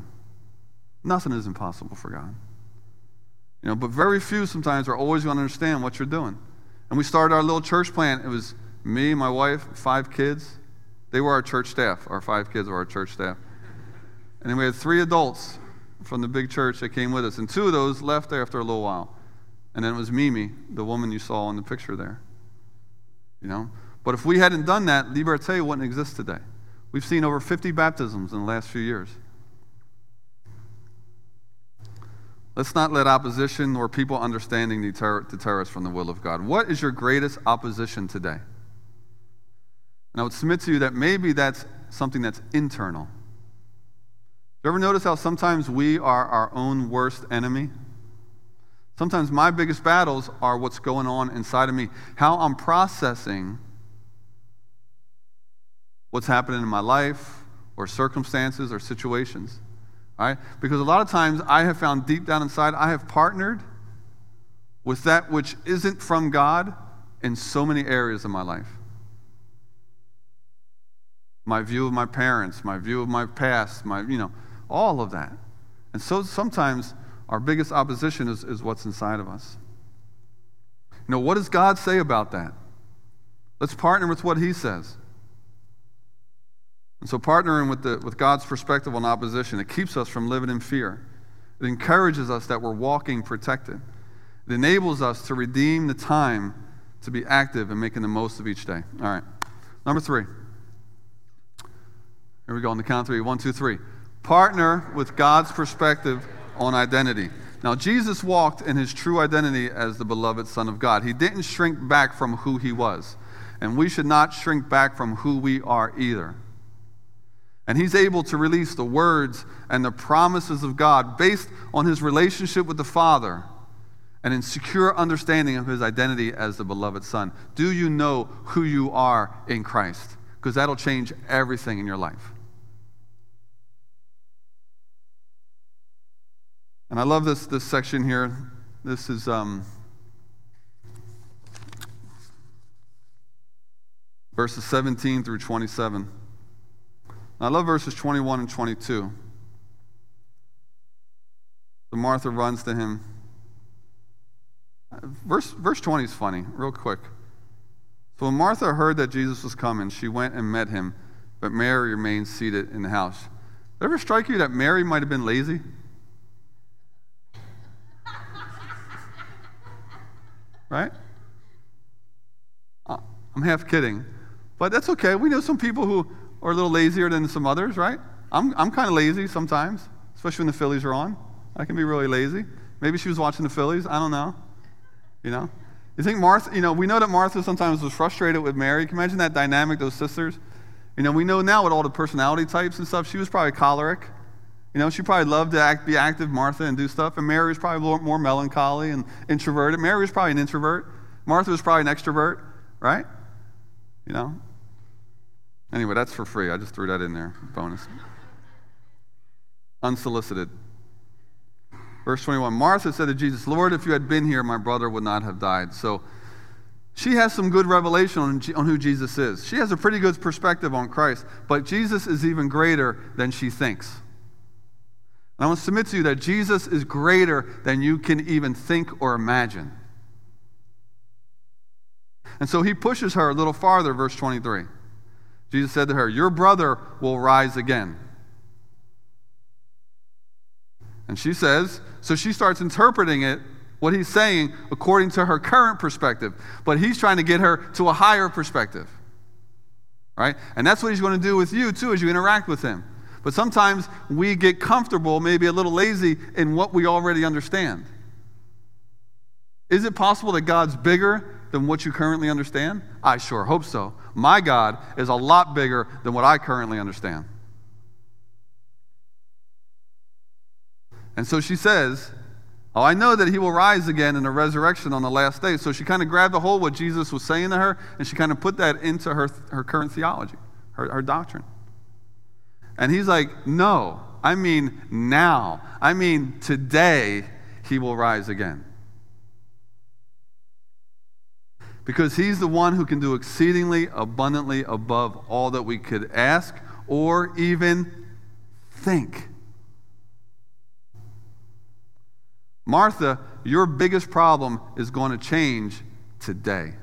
Nothing is impossible for God. You know, but very few sometimes are always going to understand what you're doing. And we started our little church plant. It was me, my wife, five kids. They were our church staff. Our five kids were our church staff. And then we had three adults from the big church that came with us. And two of those left after a little while. And then it was Mimi, the woman you saw in the picture there. You know? But if we hadn't done that, Liberté wouldn't exist today. We've seen over 50 baptisms in the last few years. Let's not let opposition or people understanding deter, deter us from the will of God. What is your greatest opposition today? And I would submit to you that maybe that's something that's internal. Do You ever notice how sometimes we are our own worst enemy? Sometimes my biggest battles are what's going on inside of me, how I'm processing what's happening in my life or circumstances or situations. Because a lot of times I have found deep down inside, I have partnered with that which isn't from God in so many areas of my life. My view of my parents, my view of my past, my, you know, all of that. And so sometimes our biggest opposition is, is what's inside of us. You know, what does God say about that? Let's partner with what He says. And so, partnering with, the, with God's perspective on opposition, it keeps us from living in fear. It encourages us that we're walking protected. It enables us to redeem the time to be active and making the most of each day. All right. Number three. Here we go on the count three. One, two, three. Partner with God's perspective on identity. Now, Jesus walked in his true identity as the beloved Son of God. He didn't shrink back from who he was. And we should not shrink back from who we are either. And he's able to release the words and the promises of God based on his relationship with the Father and in secure understanding of his identity as the beloved Son. Do you know who you are in Christ? Because that'll change everything in your life. And I love this, this section here. This is um, verses 17 through 27. I love verses 21 and 22. So Martha runs to him. Verse, verse 20 is funny, real quick. So when Martha heard that Jesus was coming, she went and met him, but Mary remained seated in the house. Did it ever strike you that Mary might have been lazy? right? Uh, I'm half kidding. But that's okay. We know some people who are a little lazier than some others, right? I'm, I'm kind of lazy sometimes, especially when the Phillies are on. I can be really lazy. Maybe she was watching the Phillies. I don't know. You know? You think Martha, you know, we know that Martha sometimes was frustrated with Mary. Can you imagine that dynamic, those sisters? You know, we know now with all the personality types and stuff, she was probably choleric. You know, she probably loved to act, be active, Martha, and do stuff. And Mary was probably more, more melancholy and introverted. Mary was probably an introvert. Martha was probably an extrovert, right? You know, Anyway, that's for free. I just threw that in there. Bonus. Unsolicited. Verse 21 Martha said to Jesus, Lord, if you had been here, my brother would not have died. So she has some good revelation on, on who Jesus is. She has a pretty good perspective on Christ, but Jesus is even greater than she thinks. And I want to submit to you that Jesus is greater than you can even think or imagine. And so he pushes her a little farther, verse 23. Jesus said to her, Your brother will rise again. And she says, so she starts interpreting it, what he's saying, according to her current perspective. But he's trying to get her to a higher perspective. Right? And that's what he's going to do with you, too, as you interact with him. But sometimes we get comfortable, maybe a little lazy, in what we already understand. Is it possible that God's bigger than what you currently understand? I sure hope so. My God is a lot bigger than what I currently understand. And so she says, Oh, I know that he will rise again in the resurrection on the last day. So she kind of grabbed a hold what Jesus was saying to her, and she kind of put that into her, her current theology, her, her doctrine. And he's like, No, I mean now. I mean today he will rise again. Because he's the one who can do exceedingly abundantly above all that we could ask or even think. Martha, your biggest problem is going to change today.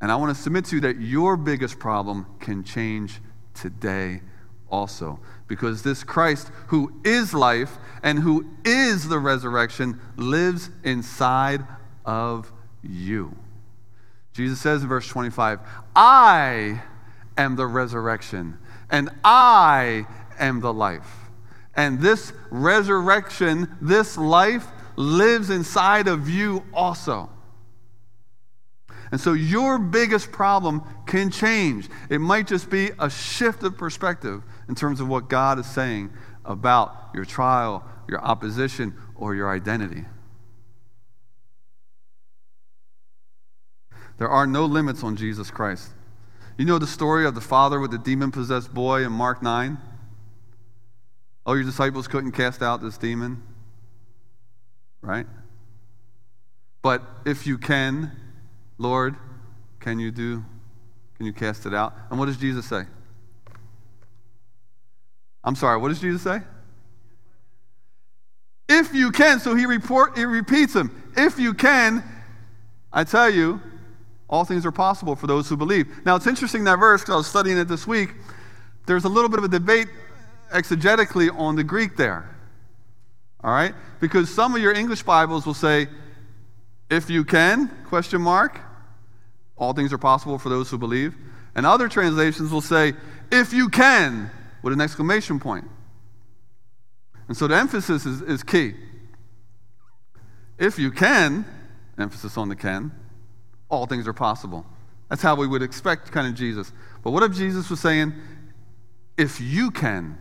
And I want to submit to you that your biggest problem can change today also. Because this Christ, who is life and who is the resurrection, lives inside of you. Jesus says in verse 25, I am the resurrection, and I am the life. And this resurrection, this life, lives inside of you also. And so your biggest problem can change. It might just be a shift of perspective in terms of what God is saying about your trial, your opposition, or your identity. There are no limits on Jesus Christ. You know the story of the father with the demon possessed boy in Mark 9? Oh, your disciples couldn't cast out this demon? Right? But if you can, Lord, can you do, can you cast it out? And what does Jesus say? I'm sorry, what does Jesus say? If you can, so he report he repeats him. If you can, I tell you, all things are possible for those who believe. Now it's interesting that verse, because I was studying it this week. There's a little bit of a debate exegetically on the Greek there. All right? Because some of your English Bibles will say, if you can, question mark, all things are possible for those who believe. And other translations will say, if you can, with an exclamation point. And so the emphasis is, is key. If you can, emphasis on the can, all things are possible. That's how we would expect kind of Jesus. But what if Jesus was saying, if you can,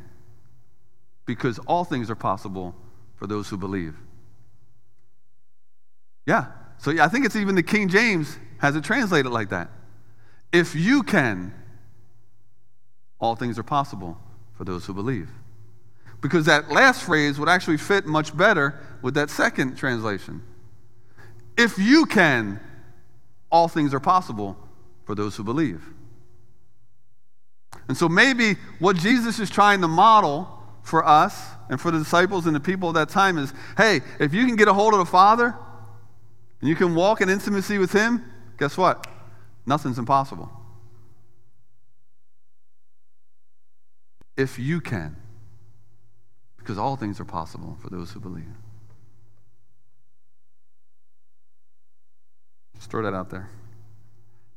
because all things are possible for those who believe? Yeah. So I think it's even the King James has it translated like that. If you can, all things are possible for those who believe. Because that last phrase would actually fit much better with that second translation. If you can, all things are possible for those who believe. And so maybe what Jesus is trying to model for us and for the disciples and the people of that time is hey, if you can get a hold of the Father and you can walk in intimacy with Him, guess what? Nothing's impossible. If you can, because all things are possible for those who believe. Just throw that out there.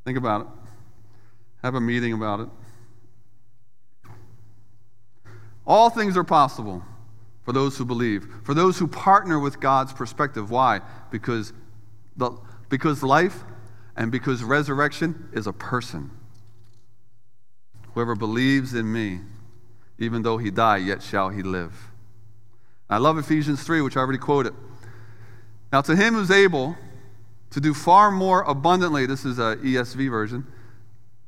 Think about it. Have a meeting about it. All things are possible for those who believe, for those who partner with God's perspective. Why? Because, the, because life and because resurrection is a person. Whoever believes in me, even though he die, yet shall he live. I love Ephesians 3, which I already quoted. Now, to him who's able to do far more abundantly, this is a ESV version,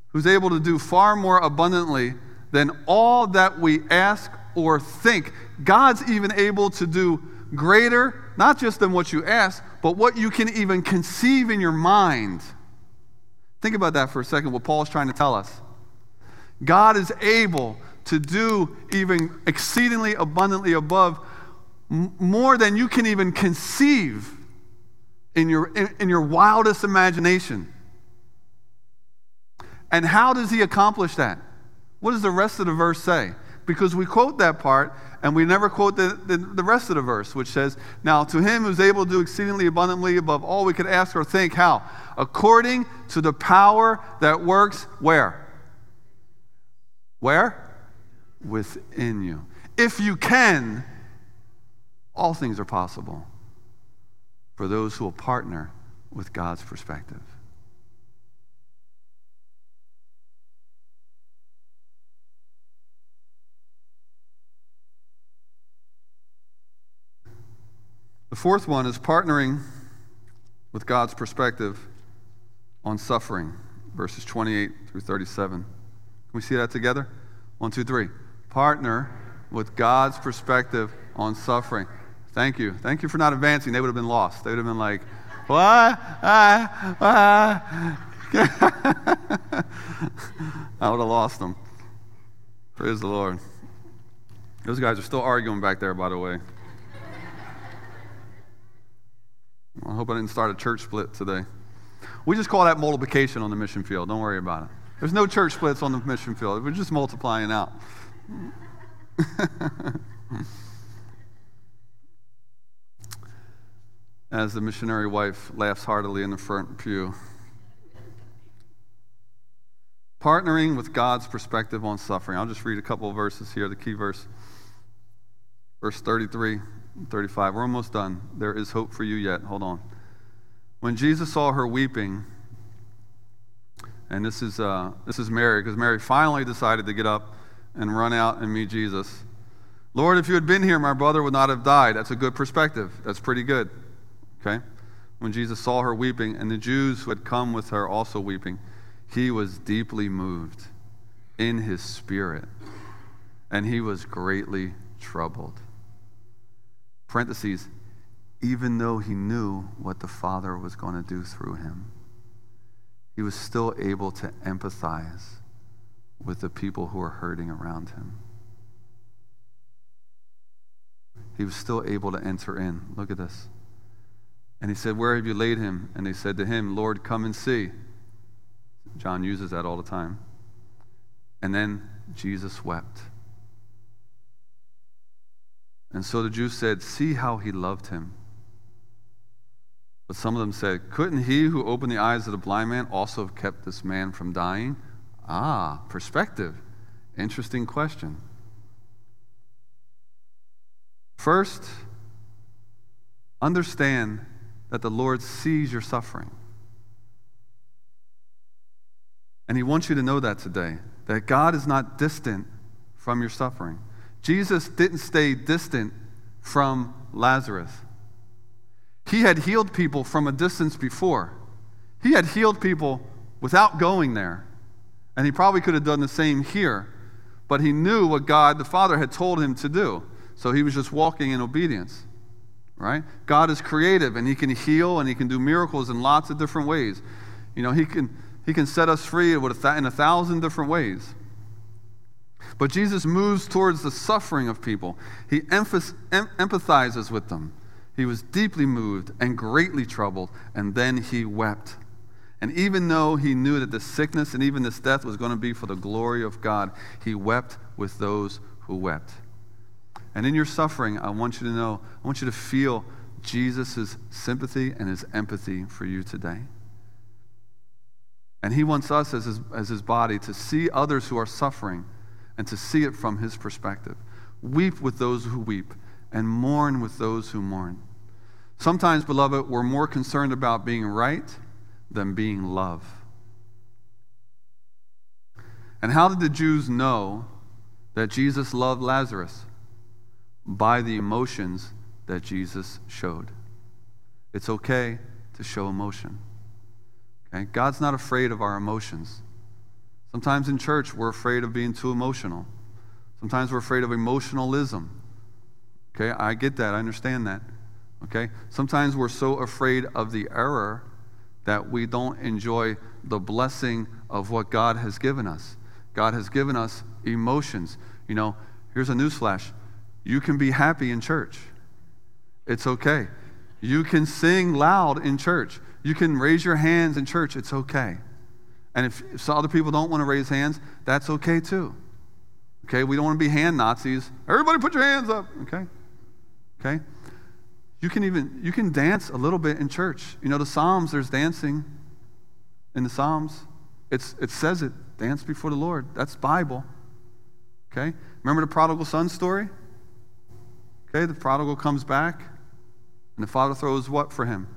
who's able to do far more abundantly than all that we ask or think. God's even able to do greater, not just than what you ask, but what you can even conceive in your mind. Think about that for a second, what Paul's trying to tell us. God is able to do even exceedingly abundantly above more than you can even conceive in your, in, in your wildest imagination. And how does he accomplish that? What does the rest of the verse say? Because we quote that part and we never quote the, the, the, rest of the verse, which says, Now to him who's able to do exceedingly abundantly above all we could ask or think, how? According to the power that works where? Where? Within you. If you can, all things are possible for those who will partner with God's perspective. The fourth one is partnering with God's perspective on suffering, verses 28 through 37. Can we see that together? One, two, three. Partner with God's perspective on suffering. Thank you. Thank you for not advancing. They would have been lost. They would have been like, what? Ah, ah. I would have lost them. Praise the Lord. Those guys are still arguing back there, by the way. I hope I didn't start a church split today. We just call that multiplication on the mission field. Don't worry about it. There's no church splits on the mission field. We're just multiplying out. as the missionary wife laughs heartily in the front pew. Partnering with God's perspective on suffering. I'll just read a couple of verses here, the key verse. Verse 33 35. We're almost done. There is hope for you yet. Hold on. When Jesus saw her weeping, and this is, uh, this is Mary, because Mary finally decided to get up and run out and meet Jesus. Lord, if you had been here, my brother would not have died. That's a good perspective. That's pretty good. Okay? When Jesus saw her weeping, and the Jews who had come with her also weeping, he was deeply moved in his spirit, and he was greatly troubled. Parentheses, even though he knew what the Father was going to do through him, he was still able to empathize with the people who were hurting around him. He was still able to enter in. Look at this. And he said, Where have you laid him? And they said to him, Lord, come and see. John uses that all the time. And then Jesus wept. And so the Jews said, See how he loved him. But some of them said, Couldn't he who opened the eyes of the blind man also have kept this man from dying? Ah, perspective. Interesting question. First, understand that the Lord sees your suffering. And He wants you to know that today, that God is not distant from your suffering. Jesus didn't stay distant from Lazarus. He had healed people from a distance before. He had healed people without going there. And he probably could have done the same here. But he knew what God the Father had told him to do. So he was just walking in obedience. Right? God is creative and he can heal and he can do miracles in lots of different ways. You know, he can he can set us free in a thousand different ways. But Jesus moves towards the suffering of people. He empathizes with them. He was deeply moved and greatly troubled, and then he wept. And even though he knew that the sickness and even this death was going to be for the glory of God, he wept with those who wept. And in your suffering, I want you to know, I want you to feel Jesus' sympathy and his empathy for you today. And he wants us as his, as his body to see others who are suffering and to see it from his perspective. Weep with those who weep and mourn with those who mourn. Sometimes, beloved, we're more concerned about being right than being love. And how did the Jews know that Jesus loved Lazarus? By the emotions that Jesus showed. It's okay to show emotion. Okay? God's not afraid of our emotions. Sometimes in church, we're afraid of being too emotional. Sometimes we're afraid of emotionalism. Okay, I get that. I understand that. Okay? Sometimes we're so afraid of the error that we don't enjoy the blessing of what God has given us. God has given us emotions. You know, here's a newsflash you can be happy in church, it's okay. You can sing loud in church, you can raise your hands in church, it's okay. And if, if other people don't want to raise hands, that's okay too. Okay, we don't want to be hand Nazis. Everybody put your hands up. Okay? Okay? You can even you can dance a little bit in church. You know the Psalms, there's dancing in the Psalms. It's it says it, dance before the Lord. That's Bible. Okay? Remember the prodigal son story? Okay, the prodigal comes back, and the father throws what for him?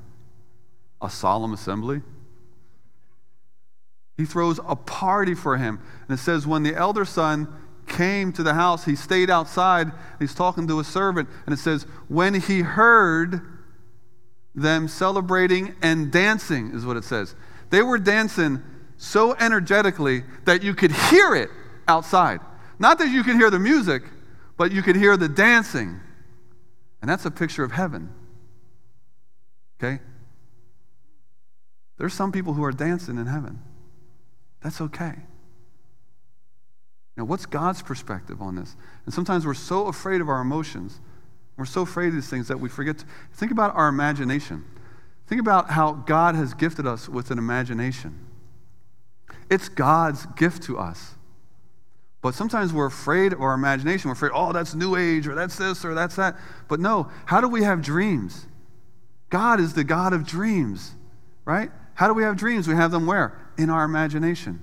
A solemn assembly. He throws a party for him. And it says, when the elder son came to the house, he stayed outside. He's talking to a servant. And it says, when he heard them celebrating and dancing, is what it says. They were dancing so energetically that you could hear it outside. Not that you could hear the music, but you could hear the dancing. And that's a picture of heaven. Okay? There's some people who are dancing in heaven. That's okay. Now, what's God's perspective on this? And sometimes we're so afraid of our emotions. We're so afraid of these things that we forget to think about our imagination. Think about how God has gifted us with an imagination. It's God's gift to us. But sometimes we're afraid of our imagination. We're afraid, oh, that's new age, or that's this, or that's that. But no, how do we have dreams? God is the God of dreams, right? How do we have dreams? We have them where? In our imagination.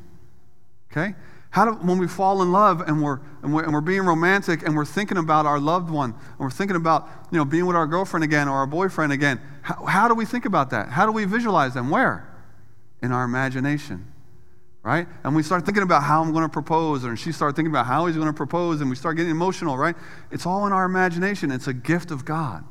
Okay? How do, when we fall in love and we're, and, we're, and we're being romantic and we're thinking about our loved one and we're thinking about you know, being with our girlfriend again or our boyfriend again, how, how do we think about that? How do we visualize them? Where? In our imagination. Right? And we start thinking about how I'm going to propose, and she starts thinking about how he's going to propose, and we start getting emotional, right? It's all in our imagination. It's a gift of God.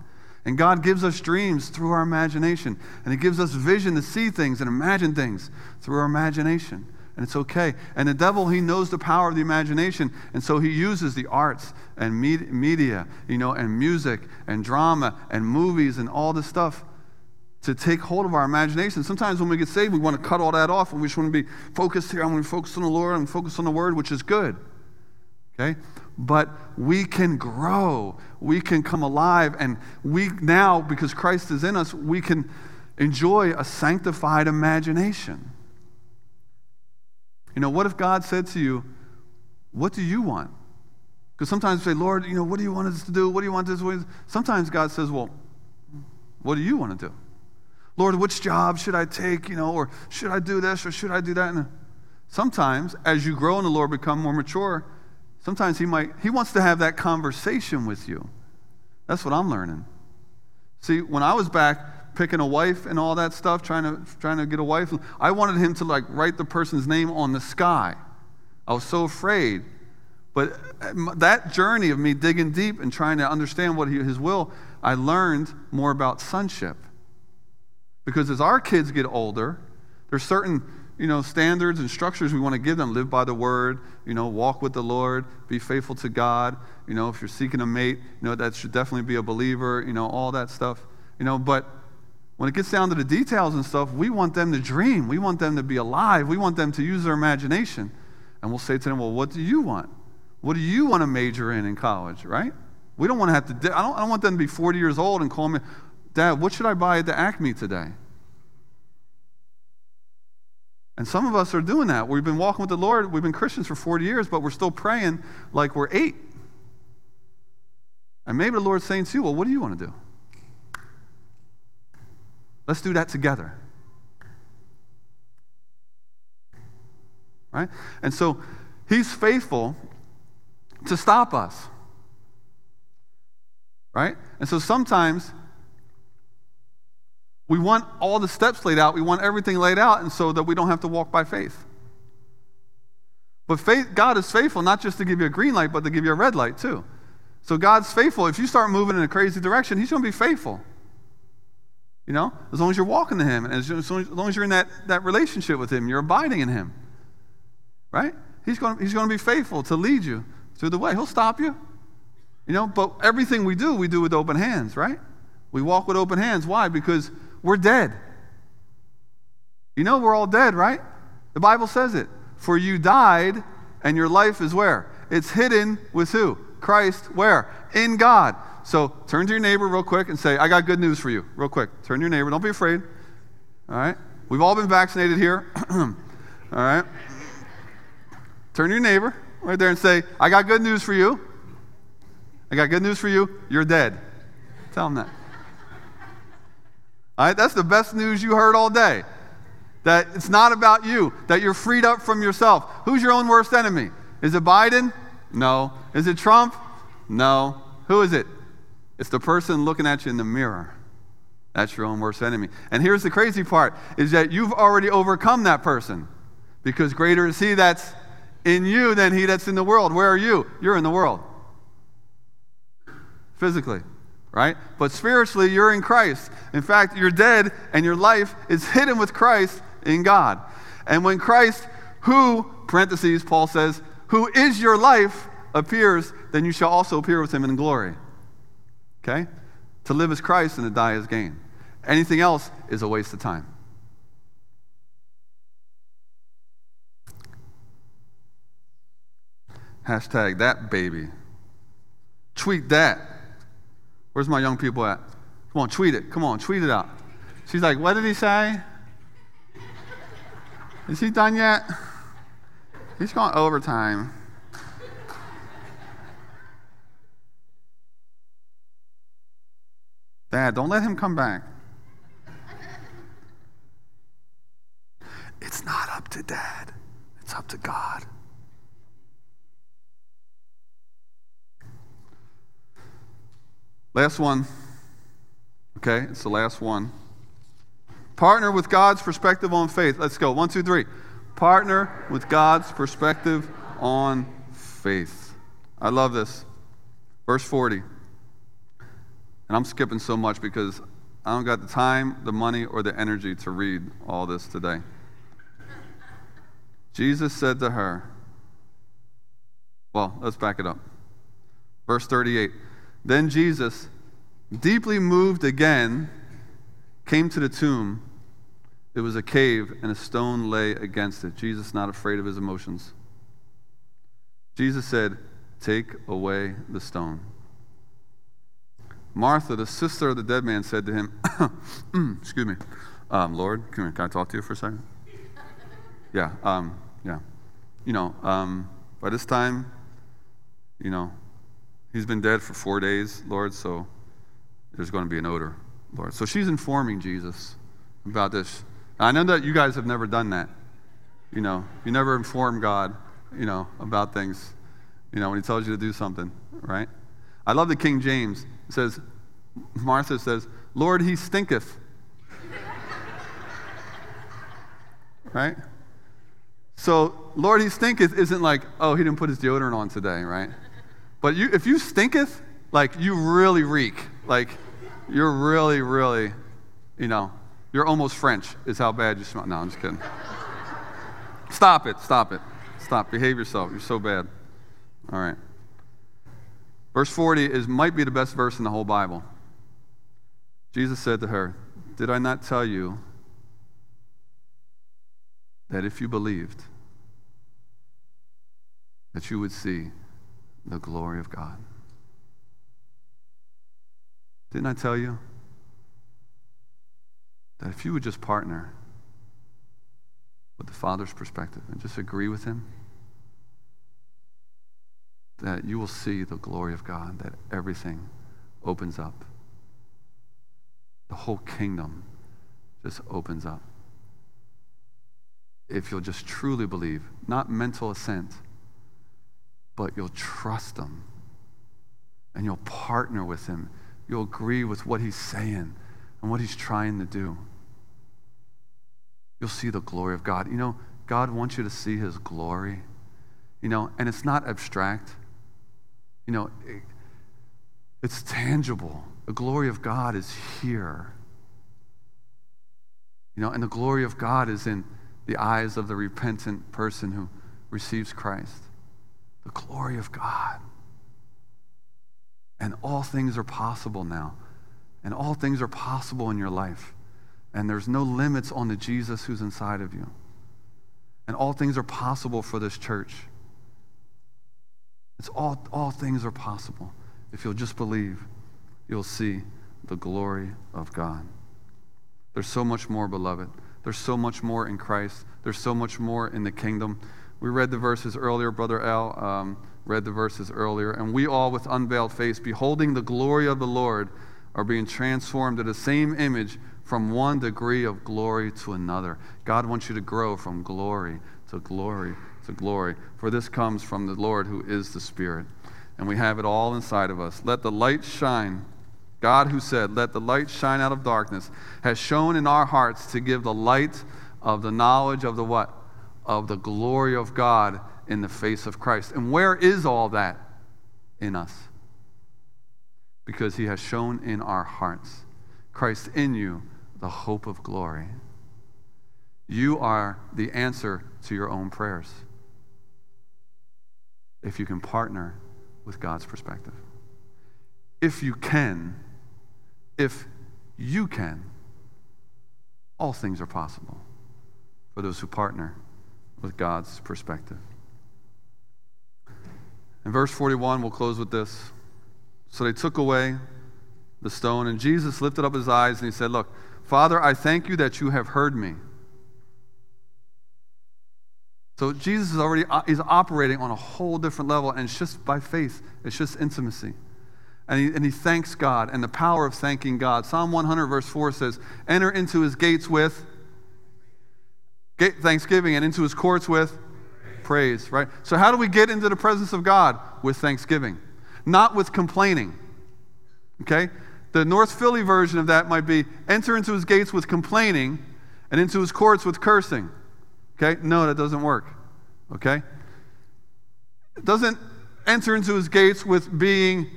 And God gives us dreams through our imagination. And He gives us vision to see things and imagine things through our imagination and it's okay. And the devil, he knows the power of the imagination, and so he uses the arts and media, you know, and music and drama and movies and all this stuff to take hold of our imagination. Sometimes when we get saved, we want to cut all that off and we just want to be focused here. I want to focus on the Lord and focus on the Word, which is good. Okay? But we can grow, we can come alive, and we now, because Christ is in us, we can enjoy a sanctified imagination. You know, what if God said to you, What do you want? Because sometimes we say, Lord, you know, what do you want us to do? What do you want this? way? Sometimes God says, Well, what do you want to do? Lord, which job should I take? You know, or should I do this or should I do that? And sometimes, as you grow in the Lord, become more mature, sometimes He might, He wants to have that conversation with you. That's what I'm learning. See, when I was back picking a wife and all that stuff, trying to, trying to get a wife. I wanted him to like write the person's name on the sky. I was so afraid. But uh, that journey of me digging deep and trying to understand what he, his will, I learned more about sonship. Because as our kids get older, there's certain you know, standards and structures we want to give them. Live by the word, you know, walk with the Lord, be faithful to God. You know, if you're seeking a mate, you know, that should definitely be a believer, you know, all that stuff. You know, but when it gets down to the details and stuff, we want them to dream. We want them to be alive. We want them to use their imagination. And we'll say to them, Well, what do you want? What do you want to major in in college, right? We don't want to have to, I don't, I don't want them to be 40 years old and call me, Dad, what should I buy at the Acme today? And some of us are doing that. We've been walking with the Lord. We've been Christians for 40 years, but we're still praying like we're eight. And maybe the Lord's saying to you, Well, what do you want to do? Let's do that together. Right? And so he's faithful to stop us. Right? And so sometimes we want all the steps laid out, we want everything laid out, and so that we don't have to walk by faith. But faith, God is faithful not just to give you a green light, but to give you a red light too. So God's faithful. If you start moving in a crazy direction, He's going to be faithful. You know, as long as you're walking to Him, and as, as long as you're in that, that relationship with Him, you're abiding in Him. Right? He's going, he's going to be faithful to lead you through the way. He'll stop you. You know, but everything we do, we do with open hands, right? We walk with open hands. Why? Because we're dead. You know, we're all dead, right? The Bible says it. For you died, and your life is where? It's hidden with who? Christ, where? In God. So turn to your neighbor real quick and say, I got good news for you, real quick. Turn to your neighbor. Don't be afraid. All right? We've all been vaccinated here. all right? Turn to your neighbor right there and say, I got good news for you. I got good news for you. You're dead. Tell them that. All right? That's the best news you heard all day. That it's not about you, that you're freed up from yourself. Who's your own worst enemy? Is it Biden? No. Is it Trump? No. Who is it? It's the person looking at you in the mirror. That's your own worst enemy. And here's the crazy part is that you've already overcome that person because greater is he that's in you than he that's in the world. Where are you? You're in the world. Physically, right? But spiritually, you're in Christ. In fact, you're dead and your life is hidden with Christ in God. And when Christ, who, parentheses, Paul says, who is your life, appears, then you shall also appear with him in glory. Okay? To live as Christ and to die as gain. Anything else is a waste of time. Hashtag that baby. Tweet that. Where's my young people at? Come on, tweet it. Come on, tweet it out. She's like, what did he say? Is he done yet? He's going overtime. Dad, don't let him come back. It's not up to dad, it's up to God. Last one. Okay, it's the last one. Partner with God's perspective on faith. Let's go. One, two, three. Partner with God's perspective on faith. I love this. Verse 40. And I'm skipping so much because I don't got the time, the money, or the energy to read all this today. Jesus said to her, well, let's back it up. Verse 38. Then Jesus, deeply moved again, came to the tomb. It was a cave, and a stone lay against it. Jesus, not afraid of his emotions. Jesus said, Take away the stone. Martha, the sister of the dead man, said to him, Excuse me, um, Lord, can, I talk to you for a second? yeah, um, yeah. You know, um, by this time, you know, he's been dead for four days, Lord, so there's going to be an odor, Lord. So she's informing Jesus about this. I know that you guys have never done that. You know, you never inform God, you know, about things, you know, when he tells you to do something, right? I love the King James. It says, Martha says, Lord, he stinketh. right? So, Lord, he stinketh isn't like, oh, he didn't put his deodorant on today, right? But you, if you stinketh, like you really reek. Like you're really, really, you know, you're almost French, is how bad you smell. No, I'm just kidding. stop it, stop it. Stop. Behave yourself. You're so bad. All right. Verse 40 is might be the best verse in the whole Bible. Jesus said to her, Did I not tell you that if you believed, that you would see the glory of God? Didn't I tell you that if you would just partner with the Father's perspective and just agree with Him, that you will see the glory of God, that everything opens up. The whole kingdom just opens up. If you'll just truly believe, not mental assent, but you'll trust Him and you'll partner with Him. You'll agree with what He's saying and what He's trying to do. You'll see the glory of God. You know, God wants you to see His glory. You know, and it's not abstract. You know, it, it's tangible. The glory of God is here. You know, and the glory of God is in the eyes of the repentant person who receives Christ. The glory of God. And all things are possible now. And all things are possible in your life. And there's no limits on the Jesus who's inside of you. And all things are possible for this church. It's all, all things are possible. If you'll just believe, you'll see the glory of God. There's so much more, beloved. There's so much more in Christ. There's so much more in the kingdom. We read the verses earlier, Brother Al um, read the verses earlier, and we all, with unveiled face, beholding the glory of the Lord, are being transformed to the same image from one degree of glory to another. God wants you to grow from glory to glory to glory. For this comes from the Lord who is the Spirit. And we have it all inside of us. Let the light shine. God, who said, Let the light shine out of darkness, has shone in our hearts to give the light of the knowledge of the what? Of the glory of God in the face of Christ. And where is all that? In us. Because he has shone in our hearts. Christ in you, the hope of glory. You are the answer to your own prayers if you can partner with God's perspective. If you can, if you can, all things are possible for those who partner with God's perspective. In verse 41, we'll close with this. So they took away the stone, and Jesus lifted up his eyes and he said, Look, Father, I thank you that you have heard me. So Jesus is already uh, he's operating on a whole different level, and it's just by faith. It's just intimacy. And he, and he thanks God and the power of thanking God. Psalm 100, verse 4 says, Enter into his gates with thanksgiving and into his courts with praise, right? So, how do we get into the presence of God? With thanksgiving, not with complaining. Okay? The North Philly version of that might be enter into his gates with complaining and into his courts with cursing. Okay? No, that doesn't work. Okay? It doesn't enter into his gates with being,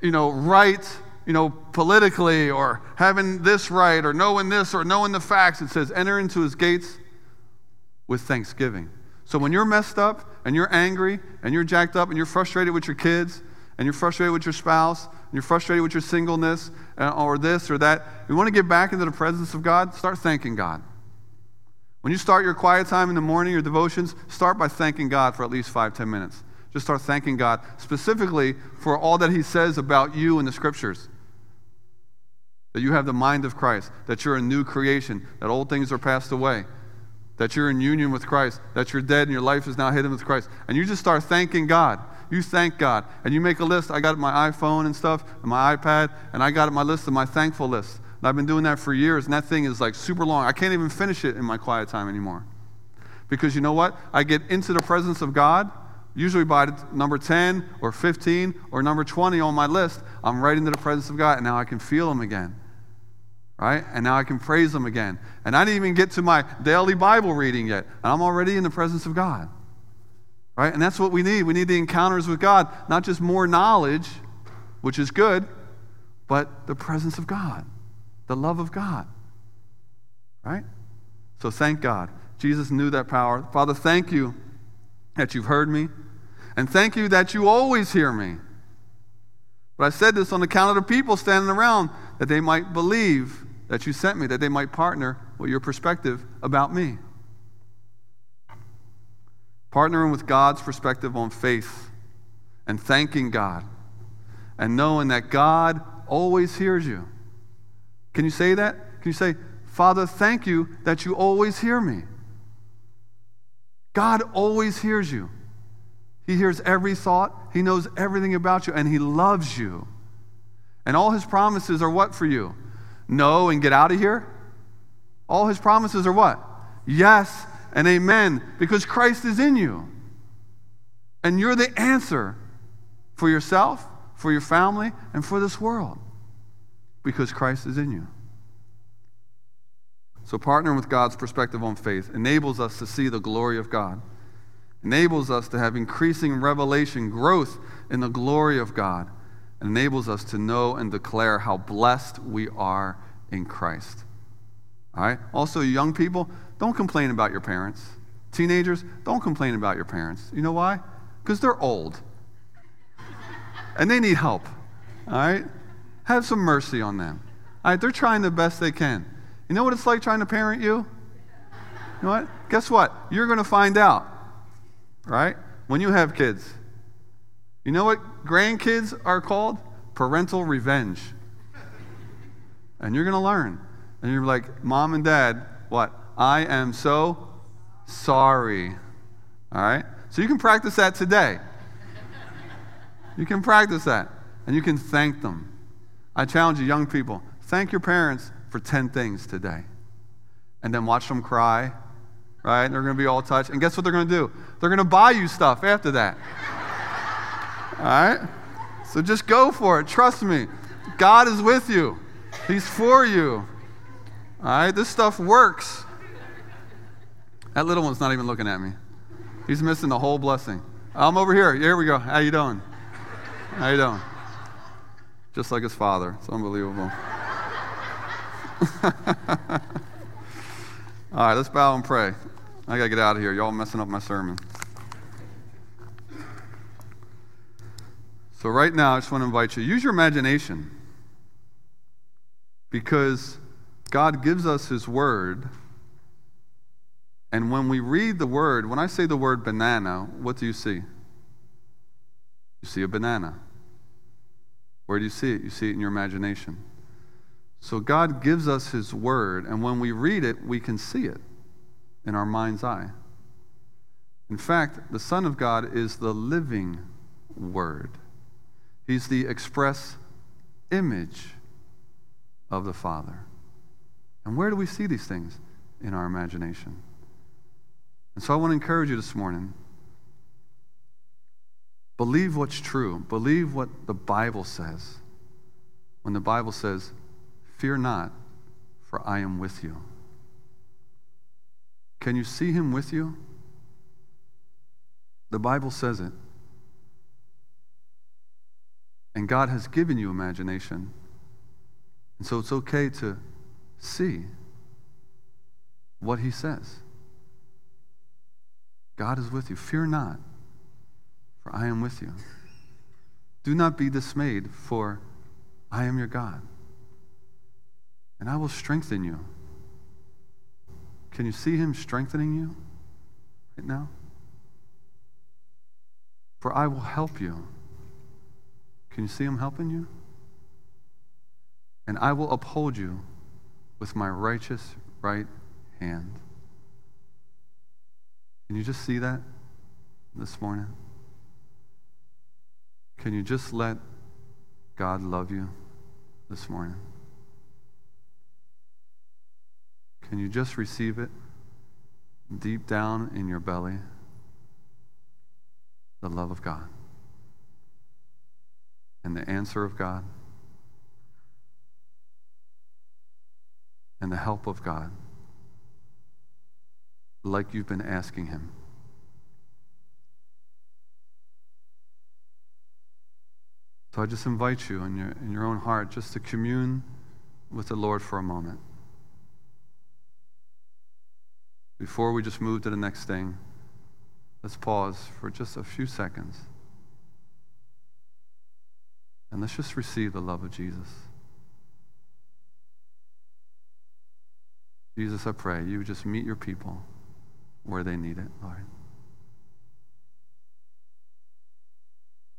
you know, right, you know, politically or having this right or knowing this or knowing the facts. It says enter into his gates with thanksgiving. So when you're messed up and you're angry and you're jacked up and you're frustrated with your kids and you're frustrated with your spouse and you're frustrated with your singleness uh, or this or that, you want to get back into the presence of God, start thanking God. When you start your quiet time in the morning, your devotions, start by thanking God for at least five, ten minutes. Just start thanking God specifically for all that He says about you in the scriptures. That you have the mind of Christ, that you're a new creation, that old things are passed away, that you're in union with Christ, that you're dead and your life is now hidden with Christ. And you just start thanking God. You thank God. And you make a list. I got my iPhone and stuff, and my iPad, and I got my list of my thankful list. And I've been doing that for years, and that thing is like super long. I can't even finish it in my quiet time anymore. Because you know what? I get into the presence of God, usually by number 10 or 15 or number 20 on my list. I'm right into the presence of God, and now I can feel Him again right? And now I can praise Him again. And I didn't even get to my daily Bible reading yet, and I'm already in the presence of God, right? And that's what we need. We need the encounters with God, not just more knowledge, which is good, but the presence of God, the love of God, right? So thank God. Jesus knew that power. Father, thank you that you've heard me, and thank you that you always hear me. But I said this on account of the people standing around, that they might believe that you sent me, that they might partner with your perspective about me. Partnering with God's perspective on faith and thanking God and knowing that God always hears you. Can you say that? Can you say, Father, thank you that you always hear me? God always hears you. He hears every thought, He knows everything about you, and He loves you. And all His promises are what for you? No and get out of here? All his promises are what? Yes and amen, because Christ is in you. And you're the answer for yourself, for your family, and for this world, because Christ is in you. So, partnering with God's perspective on faith enables us to see the glory of God, enables us to have increasing revelation, growth in the glory of God and enables us to know and declare how blessed we are in Christ. All right? Also, young people, don't complain about your parents. Teenagers, don't complain about your parents. You know why? Because they're old and they need help. All right? Have some mercy on them. All right? They're trying the best they can. You know what it's like trying to parent you? You know what? Guess what? You're going to find out, right? When you have kids. You know what grandkids are called? Parental revenge. And you're going to learn. And you're like, Mom and Dad, what? I am so sorry. All right? So you can practice that today. You can practice that. And you can thank them. I challenge you, young people, thank your parents for 10 things today. And then watch them cry, right? They're going to be all touched. And guess what they're going to do? They're going to buy you stuff after that. All right? So just go for it. Trust me. God is with you, He's for you. All right? This stuff works. That little one's not even looking at me. He's missing the whole blessing. I'm over here. Here we go. How you doing? How you doing? Just like his father. It's unbelievable. All right, let's bow and pray. I got to get out of here. Y'all messing up my sermon. So, right now, I just want to invite you use your imagination because God gives us His Word. And when we read the Word, when I say the word banana, what do you see? You see a banana. Where do you see it? You see it in your imagination. So God gives us His Word, and when we read it, we can see it in our mind's eye. In fact, the Son of God is the living Word. He's the express image of the Father. And where do we see these things? In our imagination. And so I want to encourage you this morning Believe what's true. Believe what the Bible says. When the Bible says, Fear not, for I am with you. Can you see him with you? The Bible says it. And God has given you imagination. And so it's okay to see what he says. God is with you. Fear not, for I am with you. Do not be dismayed, for I am your God. And I will strengthen you. Can you see him strengthening you right now? For I will help you. Can you see him helping you? And I will uphold you with my righteous right hand. Can you just see that this morning? Can you just let God love you this morning? Can you just receive it deep down in your belly? The love of God and the answer of God and the help of God, like you've been asking Him. So I just invite you in your, in your own heart just to commune with the Lord for a moment. Before we just move to the next thing, let's pause for just a few seconds. And let's just receive the love of Jesus. Jesus, I pray you just meet your people where they need it, Lord.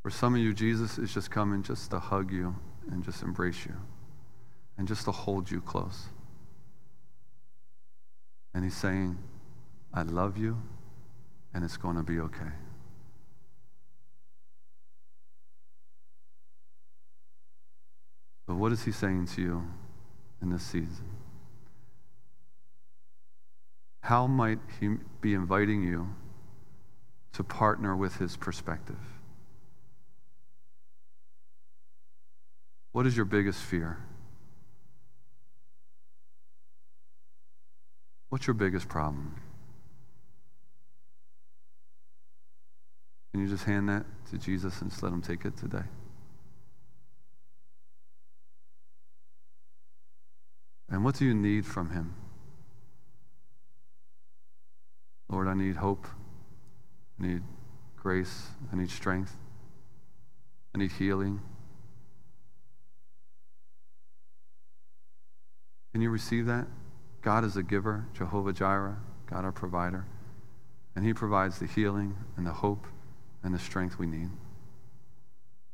For some of you, Jesus is just coming just to hug you and just embrace you and just to hold you close. And he's saying, I love you, and it's going to be okay. But what is he saying to you in this season? How might he be inviting you to partner with his perspective? What is your biggest fear? What's your biggest problem? Can you just hand that to Jesus and just let him take it today? And what do you need from him? Lord, I need hope. I need grace. I need strength. I need healing. Can you receive that? God is a giver, Jehovah Jireh, God our provider. And He provides the healing and the hope and the strength we need.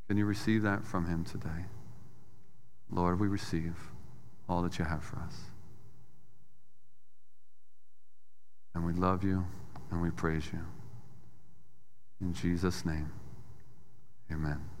Can you receive that from Him today? Lord, we receive all that you have for us. And we love you and we praise you. In Jesus' name, amen.